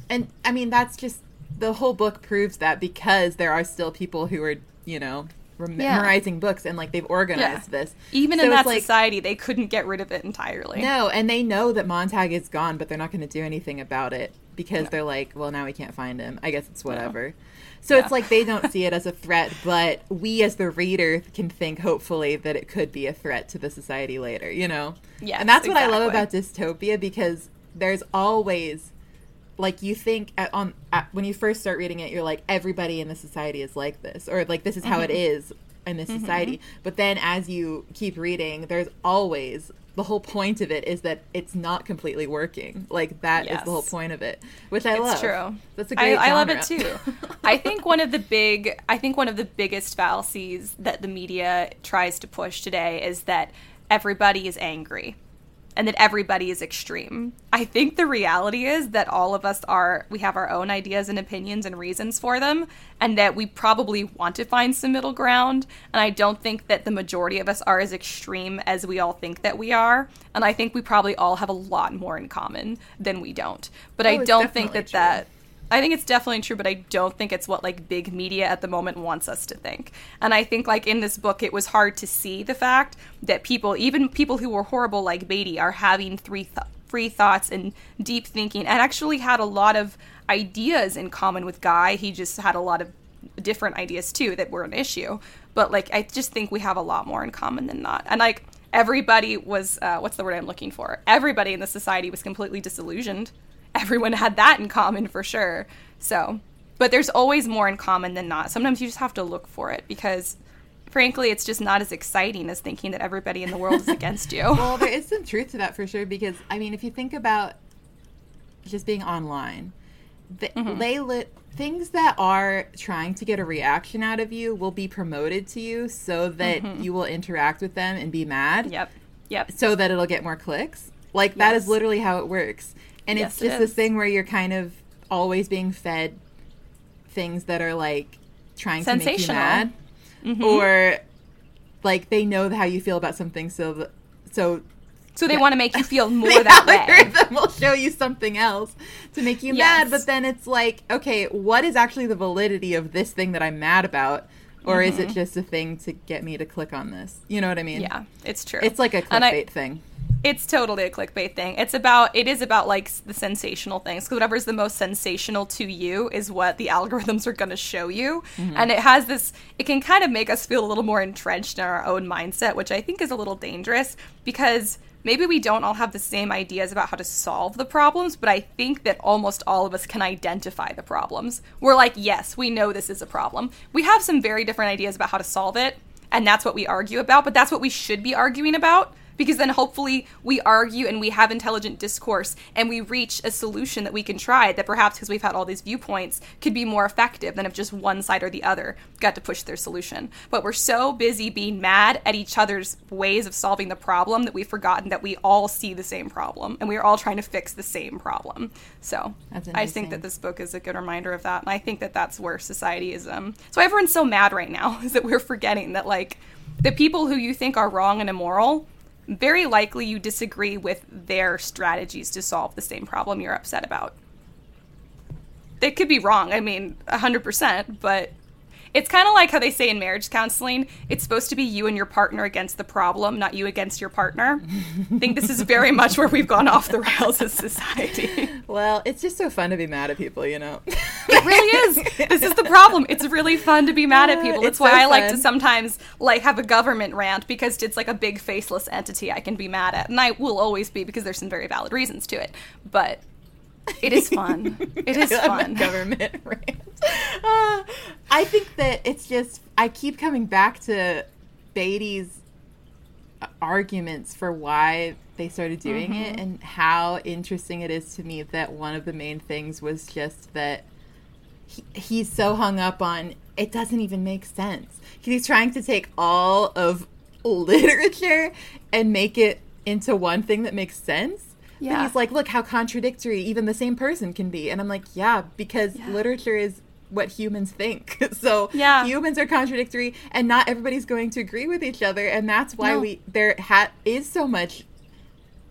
and I mean, that's just the whole book proves that because there are still people who are you know memorizing yeah. books and like they've organized yeah. this. Even so in that like, society, they couldn't get rid of it entirely. No, and they know that Montag is gone, but they're not going to do anything about it because yeah. they're like, well, now we can't find him. I guess it's whatever. So it's like they don't see it as a threat, but we as the reader can think hopefully that it could be a threat to the society later, you know? Yeah. And that's what exactly. I love about dystopia because there's always like you think at, on at, when you first start reading it, you're like everybody in the society is like this, or like this is how mm-hmm. it is in this mm-hmm. society. But then as you keep reading, there's always the whole point of it is that it's not completely working. Like that yes. is the whole point of it, which I it's love. True. That's a great. I, I love it too. I think one of the big, I think one of the biggest fallacies that the media tries to push today is that everybody is angry and that everybody is extreme. I think the reality is that all of us are, we have our own ideas and opinions and reasons for them, and that we probably want to find some middle ground. And I don't think that the majority of us are as extreme as we all think that we are. And I think we probably all have a lot more in common than we don't. But oh, I don't think that true. that I think it's definitely true, but I don't think it's what like big media at the moment wants us to think. And I think like in this book, it was hard to see the fact that people, even people who were horrible like Beatty, are having three th- free thoughts and deep thinking, and actually had a lot of ideas in common with Guy. He just had a lot of different ideas too that were an issue. But like, I just think we have a lot more in common than not. And like, everybody was uh, what's the word I'm looking for? Everybody in the society was completely disillusioned everyone had that in common for sure. So, but there's always more in common than not. Sometimes you just have to look for it because frankly, it's just not as exciting as thinking that everybody in the world is against you. well, there is some truth to that for sure because I mean, if you think about just being online, the, mm-hmm. they lit things that are trying to get a reaction out of you will be promoted to you so that mm-hmm. you will interact with them and be mad. Yep. Yep. So that it'll get more clicks. Like yes. that is literally how it works. And yes, it's just it this thing where you're kind of always being fed things that are like trying to make you mad, mm-hmm. or like they know how you feel about something, so so so they want to make you feel more that way. algorithm will show you something else to make you yes. mad, but then it's like, okay, what is actually the validity of this thing that I'm mad about? Or mm-hmm. is it mm-hmm. just a thing to get me to click on this? You know what I mean? Yeah, it's true. It's like a clickbait I, thing. It's totally a clickbait thing. It's about it is about like the sensational things because whatever's the most sensational to you is what the algorithms are going to show you, mm-hmm. and it has this. It can kind of make us feel a little more entrenched in our own mindset, which I think is a little dangerous because maybe we don't all have the same ideas about how to solve the problems, but I think that almost all of us can identify the problems. We're like, yes, we know this is a problem. We have some very different ideas about how to solve it, and that's what we argue about, but that's what we should be arguing about because then hopefully we argue and we have intelligent discourse and we reach a solution that we can try that perhaps because we've had all these viewpoints could be more effective than if just one side or the other got to push their solution. But we're so busy being mad at each other's ways of solving the problem that we've forgotten that we all see the same problem and we are all trying to fix the same problem. So I think that this book is a good reminder of that. And I think that that's where society is. Um, so everyone's so mad right now is that we're forgetting that like the people who you think are wrong and immoral very likely you disagree with their strategies to solve the same problem you're upset about. They could be wrong, I mean, 100%, but it's kind of like how they say in marriage counseling it's supposed to be you and your partner against the problem, not you against your partner. I think this is very much where we've gone off the rails as society. Well, it's just so fun to be mad at people, you know? it really is. This is the problem. It's really fun to be mad at uh, people. That's it's why so I like to sometimes like have a government rant because it's like a big faceless entity I can be mad at. And I will always be because there's some very valid reasons to it. But it is fun. It is fun. Government rant. Uh, I think that it's just I keep coming back to Beatty's arguments for why they started doing mm-hmm. it and how interesting it is to me that one of the main things was just that he, he's so hung up on it doesn't even make sense. He's trying to take all of literature and make it into one thing that makes sense yeah. But he's like, look how contradictory even the same person can be. And I'm like, yeah, because yeah. literature is what humans think. so yeah. humans are contradictory and not everybody's going to agree with each other. And that's why no. we there ha- is so much,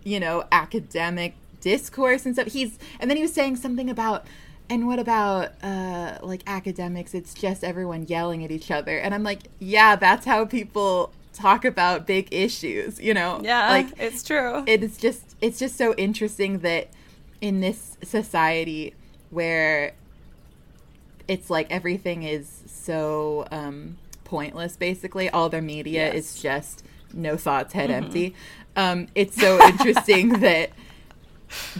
you know, academic discourse and stuff. He's and then he was saying something about and what about uh, like academics? It's just everyone yelling at each other. And I'm like, yeah, that's how people talk about big issues, you know? Yeah, like it's true. It's just it's just so interesting that in this society where it's like everything is so um, pointless. Basically, all their media Yes. is just no thoughts, head empty. Um, it's so interesting that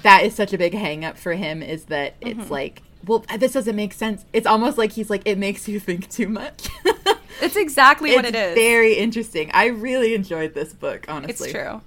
that is such a big hang up for him is that it's like well this doesn't make sense. It's almost like he's like it makes you think too much. It's exactly what it's very interesting. I really enjoyed this book honestly. It's true.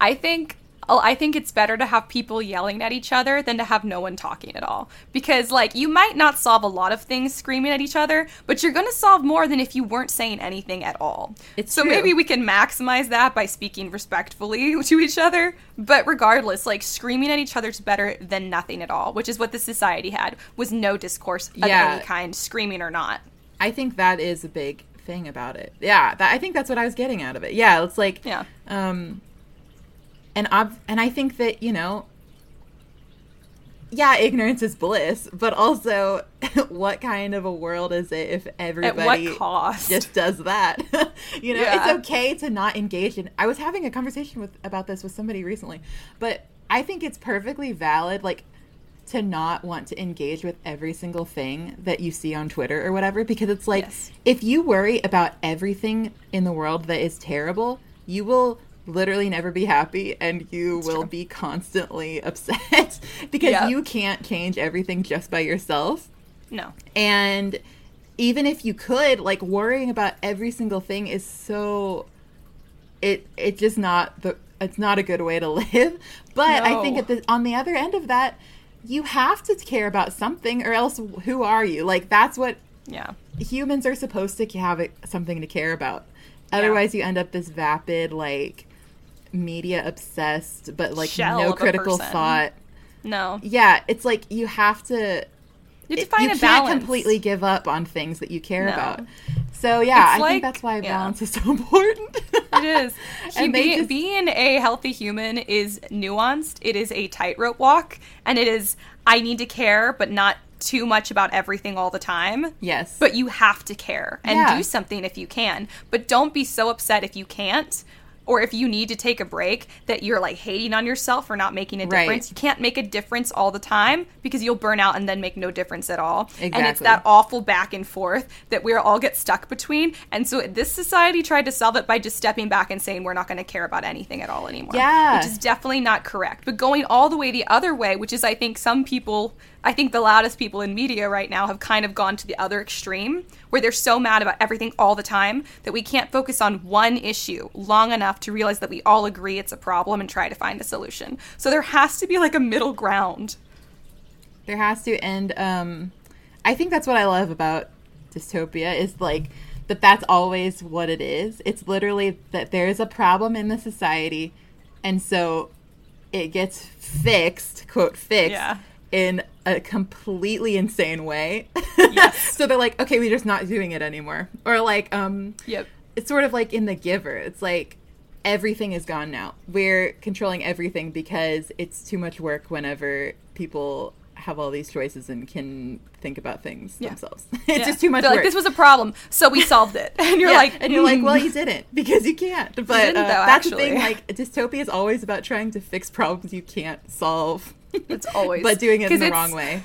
I think I think it's better to have people yelling at each other than to have no one talking at all. Because like you might not solve a lot of things screaming at each other, but you're going to solve more than if you weren't saying anything at all. It's so true. maybe we can maximize that by speaking respectfully to each other, but regardless, like screaming at each other's better than nothing at all, which is what the society had was no discourse of Yeah. any kind, screaming or not. i think that is a big thing about it yeah that, i think that's what i was getting out of it yeah it's like Yeah. um and ob- and i think that you know yeah ignorance is bliss but also what kind of a world is it if everybody just does that you know Yeah. it's okay to not engage in i was having a conversation with about this with somebody recently but i think it's perfectly valid like to not want to engage with every single thing that you see on Twitter or whatever because it's like Yes. if you worry about everything in the world that is terrible, you will literally never be happy and you will true. be constantly upset because Yeah. you can't change everything just by yourself. no. And even if you could, like worrying about every single thing is so it it's just not the it's not a good way to live. But I think at the on the other end of that, you have to care about something or else who are you? Like that's what Yeah. humans are supposed to have something to care about. Yeah. Otherwise, you end up this vapid, like media obsessed, but like Shell no critical person. thought. No. Yeah, it's like you have to You have to you a can't balance. completely give up on things that you care No. about. So yeah, It's I like- think that's why yeah. balance is so important. It is. He, And be- just- being a healthy human is nuanced. It is a tightrope walk, and it is I need to care, but not too much about everything all the time. yes, But you have to care and Yeah. do something if you can. But don't be so upset if you can't. Or if you need to take a break, that you're like hating on yourself for not making a Right. difference. You can't make a difference all the time because you'll burn out and then make no difference at all. Exactly. And it's that awful back and forth that we all get stuck between. And so this society tried to solve it by just stepping back and saying we're not going to care about anything at all anymore. Yeah. Which is definitely not correct. But going all the way the other way, which is I think some people, I think the loudest people in media right now have kind of gone to the other extreme where they're so mad about everything all the time that we can't focus on one issue long enough to realize that we all agree it's a problem and try to find a solution. So there has to be like a middle ground. there has to. And um, I think that's what I love about dystopia is like that. That's always what it is. It's literally that there is a problem in the society, and so it gets fixed, quote fixed, Yeah. in a completely insane way. Yes. so they're like, okay, we're just not doing it anymore, or like, um, Yep. it's sort of like in The Giver. It's like everything is gone now. We're controlling everything because it's too much work whenever people have all these choices and can think about things Yeah. themselves. it's Yeah. just too much They're work. like, this was a problem, so we solved it. And you're Yeah, like, and you're like, well, "Mm." you didn't because you can't. But didn't, uh, though, that's the thing. actually. Like dystopia is always about trying to fix problems you can't solve. It's always- but doing it in the wrong way.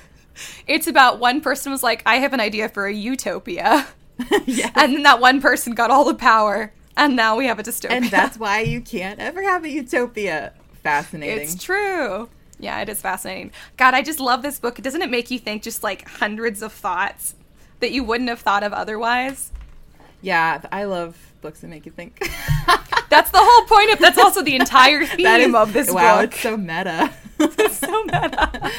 it's about one person was like, I have an idea for a utopia. yeah. And then that one person got all the power, and now we have a dystopia. and that's why you can't ever have a utopia. Fascinating. It's true. Yeah, it is fascinating. God, I just love this book. Doesn't it make you think just like hundreds of thoughts that you wouldn't have thought of otherwise? Yeah, I love books that make you think. That's the whole point of that's also the entire theme That of this wow, book. it's so meta. It's so meta.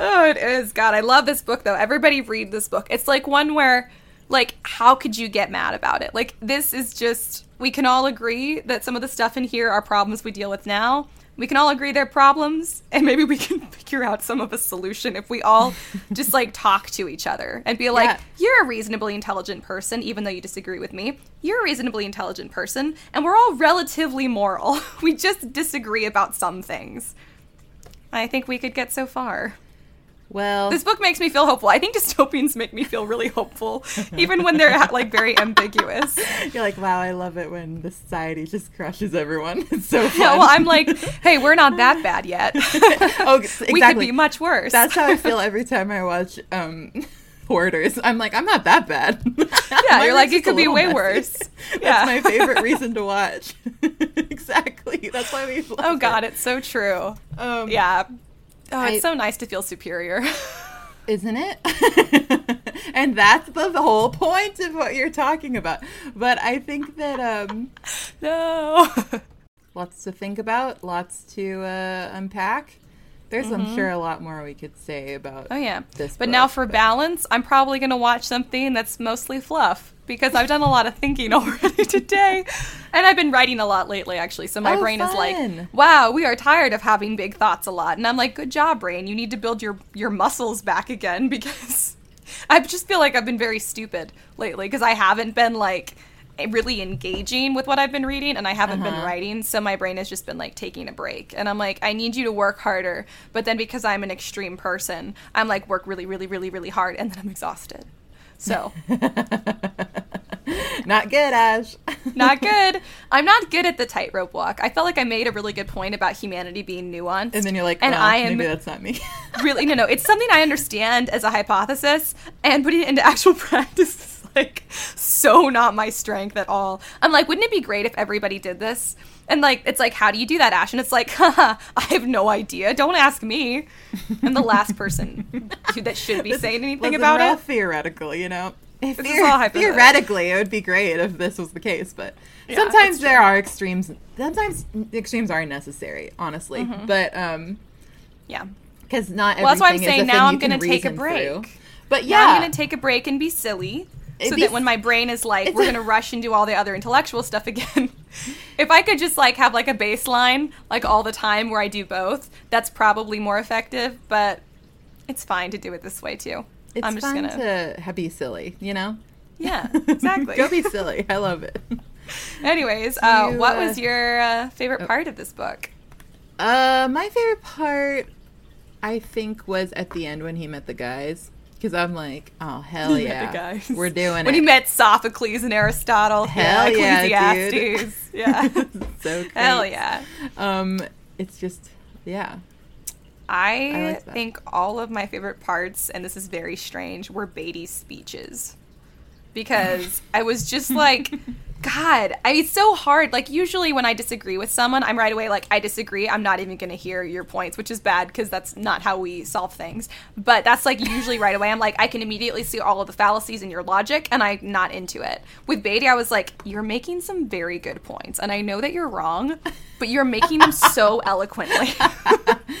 oh, it is. God, I love this book though. Everybody read this book. It's like one where like how could you get mad about it? Like this is just we can all agree that some of the stuff in here are problems we deal with now. We can all agree they're problems and maybe we can figure out some of a solution if we all just like talk to each other and be like, Yeah. you're a reasonably intelligent person even though you disagree with me. You're a reasonably intelligent person and we're all relatively moral. we just disagree about some things. I think we could get so far. Well, This book makes me feel hopeful. I think dystopians make me feel really hopeful, even when they're like very ambiguous. you're like, wow, I love it when the society just crushes everyone. It's so fun. Yeah, well, I'm like, hey, we're not that bad yet. oh, exactly. We could be much worse. That's how I feel every time I watch um, Hoarders. I'm like, I'm not that bad. Yeah, you're like, it could be way messy. worse. That's Yeah. my favorite reason to watch. exactly. That's why we. Oh it. god, it's so true. Um, Yeah. Oh, it's I- so nice to feel superior. isn't it? and that's the, whole point of what you're talking about. But I think that um, no. lots to think about, lots to uh, unpack. There's, I'm sure, a lot more we could say about. Oh yeah. This but now for but- balance, I'm probably going to watch something that's mostly fluff because I've done a lot of thinking already today. And I've been writing a lot lately actually. So my Oh, brain is like, "Wow, we are tired of having big thoughts a lot." And I'm like, "Good job, brain. You need to build your your muscles back again because I just feel like I've been very stupid lately because I haven't been like really engaging with what I've been reading and I haven't been Uh-huh. writing so my brain has just been like taking a break and I'm like I need you to work harder but then because I'm an extreme person I'm like work really really really really hard and then I'm exhausted so. Not good, Ash. not good. I'm not good at the tightrope walk. I felt like I made a really good point about humanity being nuanced. And then you're like, and well, I am maybe that's not me. really no no it's something i understand as a hypothesis and putting it into actual practice like so not my strength at all i'm like wouldn't it be great if everybody did this and like it's like how do you do that ash and it's like haha, i have no idea don't ask me i'm the last person that should be saying anything Listen, about it theoretical, you know. If This is all hypothetical. theoretically, it would be great if this was the case, but Yeah, sometimes there are extremes. Sometimes extremes are necessary, honestly. Mm-hmm. But um, yeah because not well that's why i'm saying now i'm gonna take a break through. But yeah yeah, i'm gonna take a break and be silly It'd so that when my brain is like we're gonna rush and do all the other intellectual stuff again if i could just like have like a baseline like all the time where i do both that's probably more effective but it's fine to do it this way too it's i'm just gonna to be silly, you know. yeah exactly Go be silly. I love it. anyways uh, what uh, was your uh, favorite oh. part of this book Uh, my favorite part, I think, was at the end when he met the guys. Because I'm like, oh hell He yeah, we're doing when it. When he met sophocles and aristotle Hell yeah, Ecclesiastes. dude. yeah so great. hell yeah Um, it's just yeah. I, I think all of my favorite parts, and this is very strange, were Beatty's speeches. Because I was just like, God, I mean, it's so hard. Like usually when I disagree with someone, I'm right away like, I disagree. I'm not even gonna hear your points, which is bad because that's not how we solve things. But that's like usually right away. I'm like, I can immediately see all of the fallacies in your logic, and I'm not into it. With Beatty, I was like, you're making some very good points, and I know that you're wrong, but you're making them so eloquently.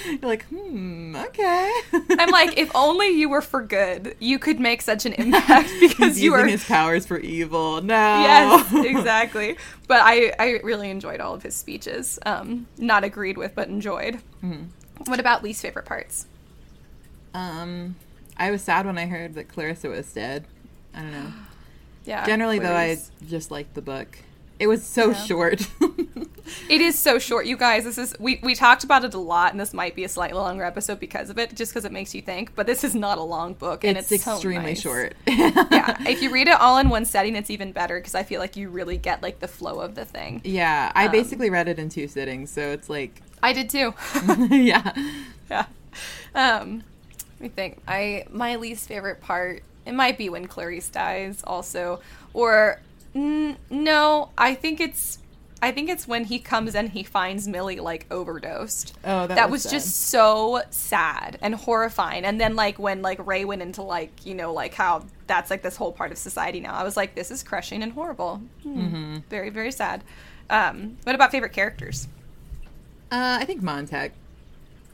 You're like, hmm, okay. I'm like, if only you were for good, you could make such an impact because He's you using are. his powers for evil. No. Yes, exactly. But I, I really enjoyed all of his speeches. Um, not agreed with, but enjoyed. Mhm. What about least favorite parts? Um, I was sad when I heard that Clarissa was dead. I don't know. Yeah. Generally, though, I just liked the book. It was so Yeah. short. It is so short, you guys. This is we we talked about it a lot, and this might be a slightly longer episode because of it, just because it makes you think. But this is not a long book, and it's, it's, so extremely nice. short. yeah, if you read it all in one setting, it's even better because I feel like you really get like the flow of the thing. Yeah, I Um, basically read it in two sittings, so it's like, I did too. yeah. yeah. Um, let me think. I my least favorite part. It might be when Clarisse dies, also, or n- no. I think it's. I think it's when he comes and he finds Millie like overdosed. Oh, that, that was, was just so sad and horrifying. And then like when like Ray went into like you know like how that's like this whole part of society now. I was like, this is crushing and horrible. Hmm. Mm-hmm. Very very sad. Um, what about favorite characters? Uh, I think Montag.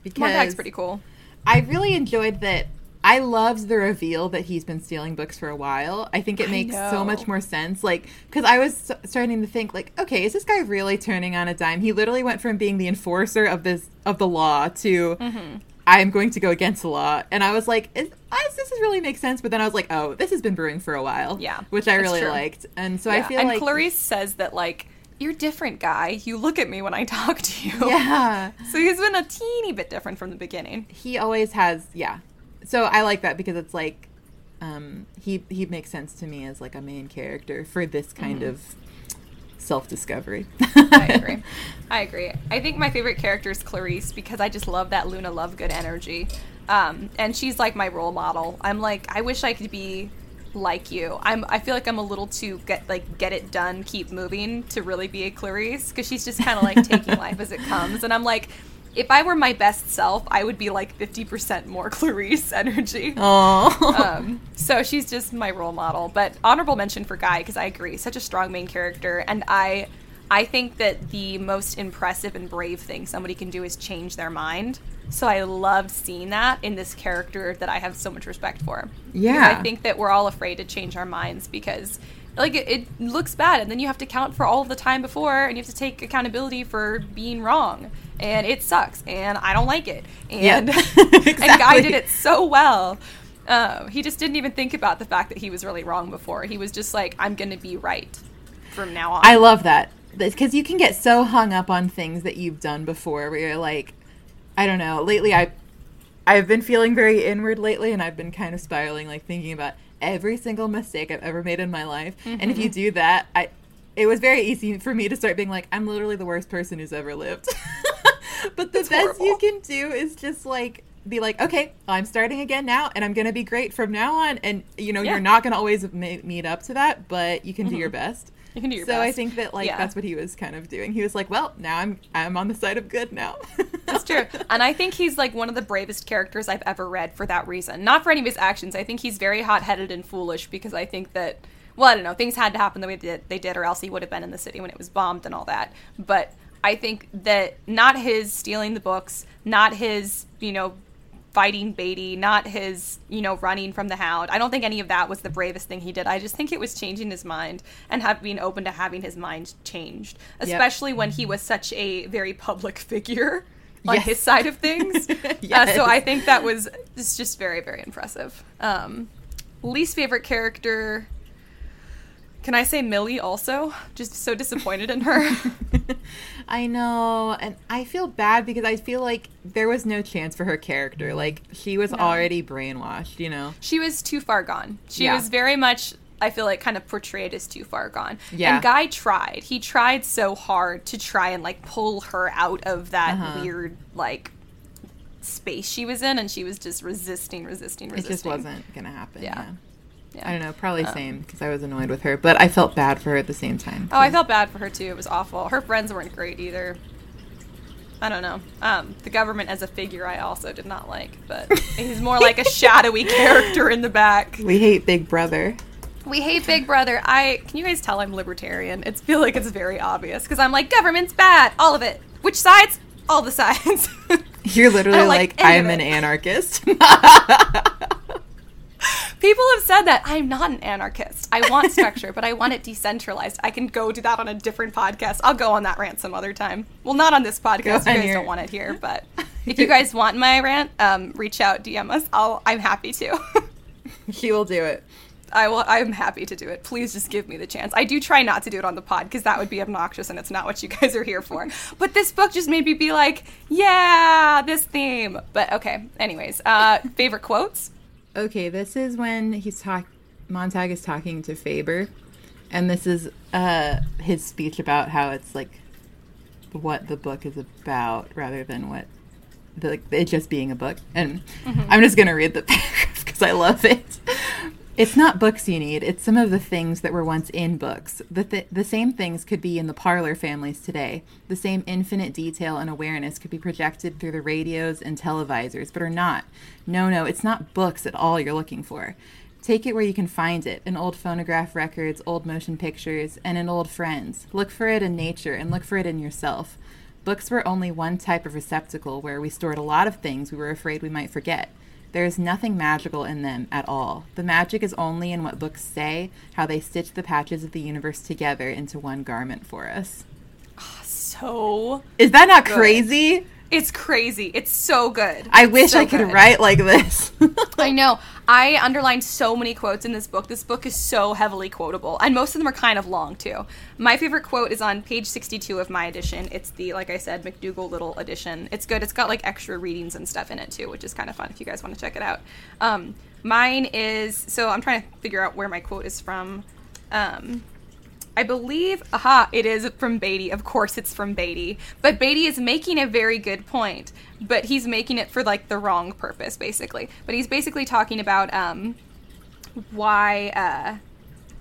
Because Montag's pretty cool. I really enjoyed that. I loved the reveal that he's been stealing books for a while. I think it makes so much more sense. Like, because I was starting to think, like, okay, is this guy really turning on a dime? He literally went from being the enforcer of this of the law to Mm-hmm. I am going to go against the law. And I was like, is, this really make sense? But then I was like, oh, this has been brewing for a while. Yeah, which I really true. liked. And so I Yeah, feel and like Clarisse says that like you're different, guy. You look at me when I talk to you. yeah. So he's been a teeny bit different from the beginning. he always has yeah so I like that because it's like um, he he makes sense to me as like a main character for this kind Mhm. of self discovery. I agree. I agree. I think my favorite character is Clarisse because I just love that Luna Lovegood energy. Um, and she's like my role model. I'm like, I wish I could be like you. I'm. I feel like I'm a little too get like get it done, keep moving to really be a Clarisse because she's just kind of like taking life as it comes. And I'm like, if I were my best self, I would be like 50% more Clarisse energy. Oh, um, so she's just my role model. But honorable mention for Guy because I agree, such a strong main character, and I, I think that the most impressive and brave thing somebody can do is change their mind. So I loved seeing that in this character that I have so much respect for. Because Yeah. I think that we're all afraid to change our minds because. Like it, it looks bad, and then you have to count for all of the time before, and you have to take accountability for being wrong, and it sucks, and I don't like it. And Yeah. and Guy did it so well. Uh, he just didn't even think about the fact that he was really wrong before. He was just like, I'm going to be right from now on. I love that because you can get so hung up on things that you've done before, where you're like, I don't know. Lately, I I've been feeling very inward lately, and I've been kind of spiraling, like thinking about every single mistake I've ever made in my life. And if you mm-hmm. do that, I it was very easy for me to start being like, I'm literally the worst person who's ever lived. but the It's best you can do is just like be like, okay, I'm starting again now, and I'm gonna be great from now on. And you know, Yeah. you're not gonna always ma- meet up to that, but you can do mm-hmm. your best. You can do your so best. I think that like Yeah. that's what he was kind of doing. He was like, "Well, now I'm I'm on the side of good now." That's true. And I think he's like one of the bravest characters I've ever read for that reason. Not for any of his actions. I think he's very hot headed and foolish because I think that, well, I don't know, things had to happen the way that they did, or else he would have been in the city when it was bombed and all that. But I think that not his stealing the books, not his, you know, fighting Beatty, not his, you know, running from the hound. I don't think any of that was the bravest thing he did. I just think it was changing his mind and have being open to having his mind changed, especially when he was such a very public figure on Yes. his side of things. uh, so I think that was it's just very very impressive. Um, least favorite character. Can I say Millie also? Just so disappointed in her. I know, and I feel bad because I feel like there was no chance for her character. Like she was No. already brainwashed, you know. she was too far gone. She Yeah. was very much, I feel like, kind of portrayed as too far gone. Yeah. And Guy tried. He tried so hard to try and like pull her out of that Uh-huh. weird like space she was in, and she was just resisting, resisting, resisting. It just wasn't gonna happen. Yeah. Yeah. Yeah. I don't know, probably Um, same because I was annoyed with her, but I felt bad for her at the same time. Oh, I felt bad for her too. It was awful. Her friends weren't great either. I don't know. Um, the government as a figure, I also did not like, but he's more like a shadowy character in the back. We hate Big Brother. We hate Big Brother. I can you guys tell I'm libertarian? It's feel like it's very obvious because I'm like government's bad, all of it. Which sides? All the sides. You're literally like, like I'm an anarchist. People have said that I'm not an anarchist. I want structure, but I want it decentralized. I can go do that on a different podcast. I'll go on that rant some other time. Well, not on this podcast. You guys your- don't want it here, but if you guys want my rant, um, reach out, DM us. I'll. I'm happy to. she will do it. I will. I'm happy to do it. Please just give me the chance. I do try not to do it on the pod because that would be obnoxious and it's not what you guys are here for. But this book just made me be like, yeah, this theme. But okay. Anyways, uh, favorite quotes. Okay, this is when he's talk. Montag is talking to Faber, and this is uh his speech about how it's like what the book is about rather than what the, like it just being a book. And I'm just gonna read the paragraph because I love it. It's not books you need. It's some of the things that were once in books. The, th- the same things could be in the parlor families today. The same infinite detail and awareness could be projected through the radios and televisors, but are not. No, no, it's not books at all you're looking for. Take it where you can find it in old phonograph records, old motion pictures, and in old friends. Look for it in nature and look for it in yourself. Books were only one type of receptacle where we stored a lot of things we were afraid we might forget. There is nothing magical in them at all. The magic is only in what books say, how they stitch the patches of the universe together into one garment for us. Ah, so Is that not Good. crazy? It's crazy. It's so good. I wish So I could good. write like this. I know. I underlined so many quotes in this book. This book is so heavily quotable, and most of them are kind of long too. My favorite quote is on page 62 of my edition. It's the, like I said, McDougal Littell edition. It's good. It's got like extra readings and stuff in it too, which is kind of fun if you guys want to check it out. Um, mine is so I'm trying to figure out where my quote is from. Um, I believe, aha, it is from Beatty. Of course, it's from Beatty. But Beatty is making a very good point, but he's making it for like the wrong purpose, basically. But he's basically talking about um, why, uh,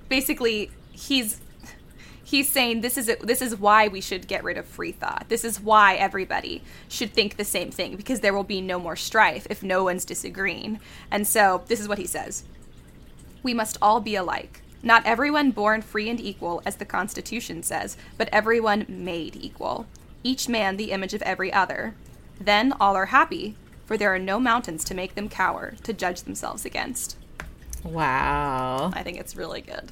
basically, he's he's saying this is this is why we should get rid of free thought. This is why everybody should think the same thing because there will be no more strife if no one's disagreeing. And so this is what he says. We must all be alike. Not everyone born free and equal, as the Constitution says, but everyone made equal. Each man the image of every other. Then all are happy, for there are no mountains to make them cower, to judge themselves against. wow. I think it's really good.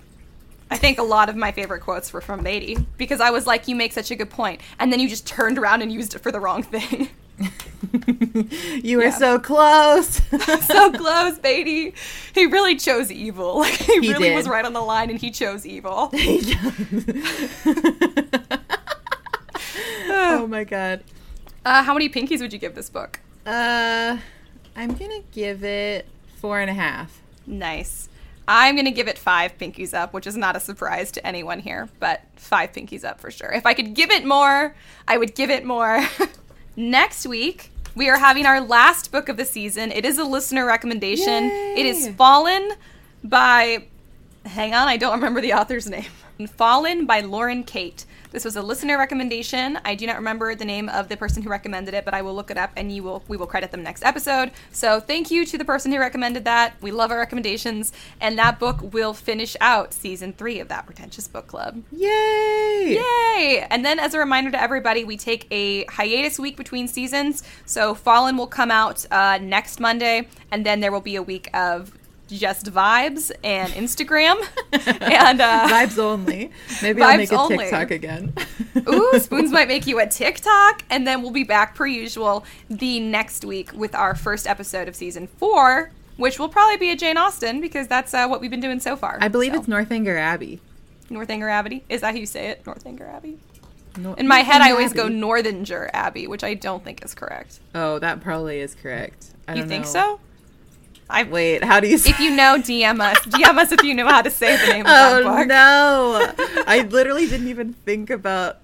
I think a lot of my favorite quotes were from Beatty because I was like, "You make such a good point," and then you just turned around and used it for the wrong thing. you were Yeah. so close. so close, baby. He really chose evil. Like he, He really did. was right on the line, and he chose evil. oh my god. Uh, how many pinkies would you give this book? Uh, I'm gonna give it four and a half. Nice. I'm going to give it five pinkies up, which is not a surprise to anyone here, but five pinkies up for sure. If I could give it more, I would give it more. Next week, we are having our last book of the season. It is a listener recommendation. It is Fallen by. Hang on, I don't remember the author's name. Fallen by Lauren Kate. This was a listener recommendation. I do not remember the name of the person who recommended it, but I will look it up and you will we will credit them next episode. So thank you to the person who recommended that. We love our recommendations, and that book will finish out season three of that pretentious book club. Yay! Yay! And then, as a reminder to everybody, we take a hiatus week between seasons. So, Fallen will come out uh, next Monday, and then there will be a week of just vibes and Instagram. and, uh, Vibes only. Maybe I'll make a only. TikTok again. Ooh, Spoons might make you a TikTok, and then we'll be back per usual the next week with our first episode of season four, which will probably be a Jane Austen because that's uh, what we've been doing so far. I believe So, it's Northanger Abbey. Northanger Abbey. Is that how you say it? Northanger Abbey. No- In my head, I always go Northanger Abbey, which I don't think is correct. Oh, that probably is correct. I You think know. so? I Wait, how do you say if you know, DM us. DM us if you know how to say the name of that Oh book. no! I literally didn't even think about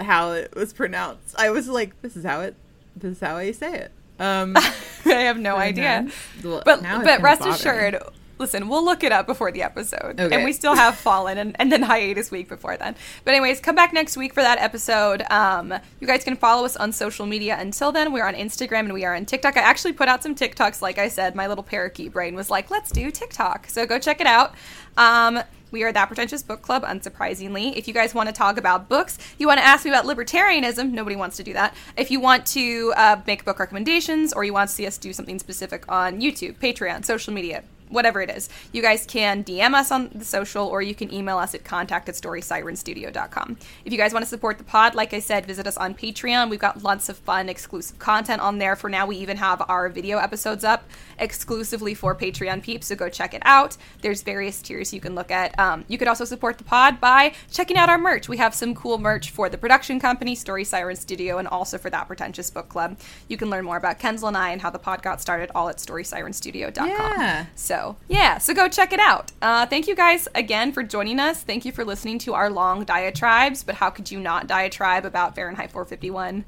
how it was pronounced. I was like, "This is how it. This is how I say it." Um, I have no idea. well, But but rest bothering. assured, listen, we'll look it up before the episode, Okay. and we still have Fallen and, and then hiatus week before then. But anyways, come back next week for that episode. Um, you guys can follow us on social media. Until then, we're on Instagram and we are on TikTok. I actually put out some TikToks. Like I said, my little parakeet brain was like, let's do TikTok. So go check it out. Um, we are that pretentious book club, unsurprisingly. If you guys want to talk about books, you want to ask me about libertarianism, nobody wants to do that. If you want to uh, make book recommendations, or you want to see us do something specific on YouTube, Patreon, social media, whatever it is, you guys can DM us on the social, or you can email us at contact at storysirenstudio.com. If you guys want to support the pod, like I said, visit us on Patreon. We've got lots of fun, exclusive content on there. For now, we even have our video episodes up exclusively for Patreon peeps, so go check it out. There's various tiers you can look at. Um, you could also support the pod by checking out our merch. We have some cool merch for the production company, Story Siren Studio, and also for that pretentious book club. You can learn more about Kenzel and I and how the pod got started all at storysirenstudio.com. Yeah. So, yeah, so go check it out. Uh, thank you guys again for joining us. Thank you for listening to our long diatribes, but how could you not diatribe about Fahrenheit 451?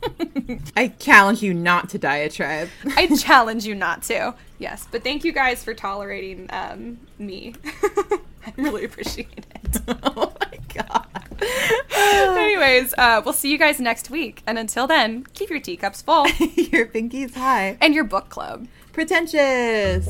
I challenge you not to diatribe. I challenge you not to. Yes, but thank you guys for tolerating um, me. I really appreciate it. oh my god. Anyways, uh, we'll see you guys next week. And until then, keep your teacups full Your pinky's high. and your book club. Pretentious.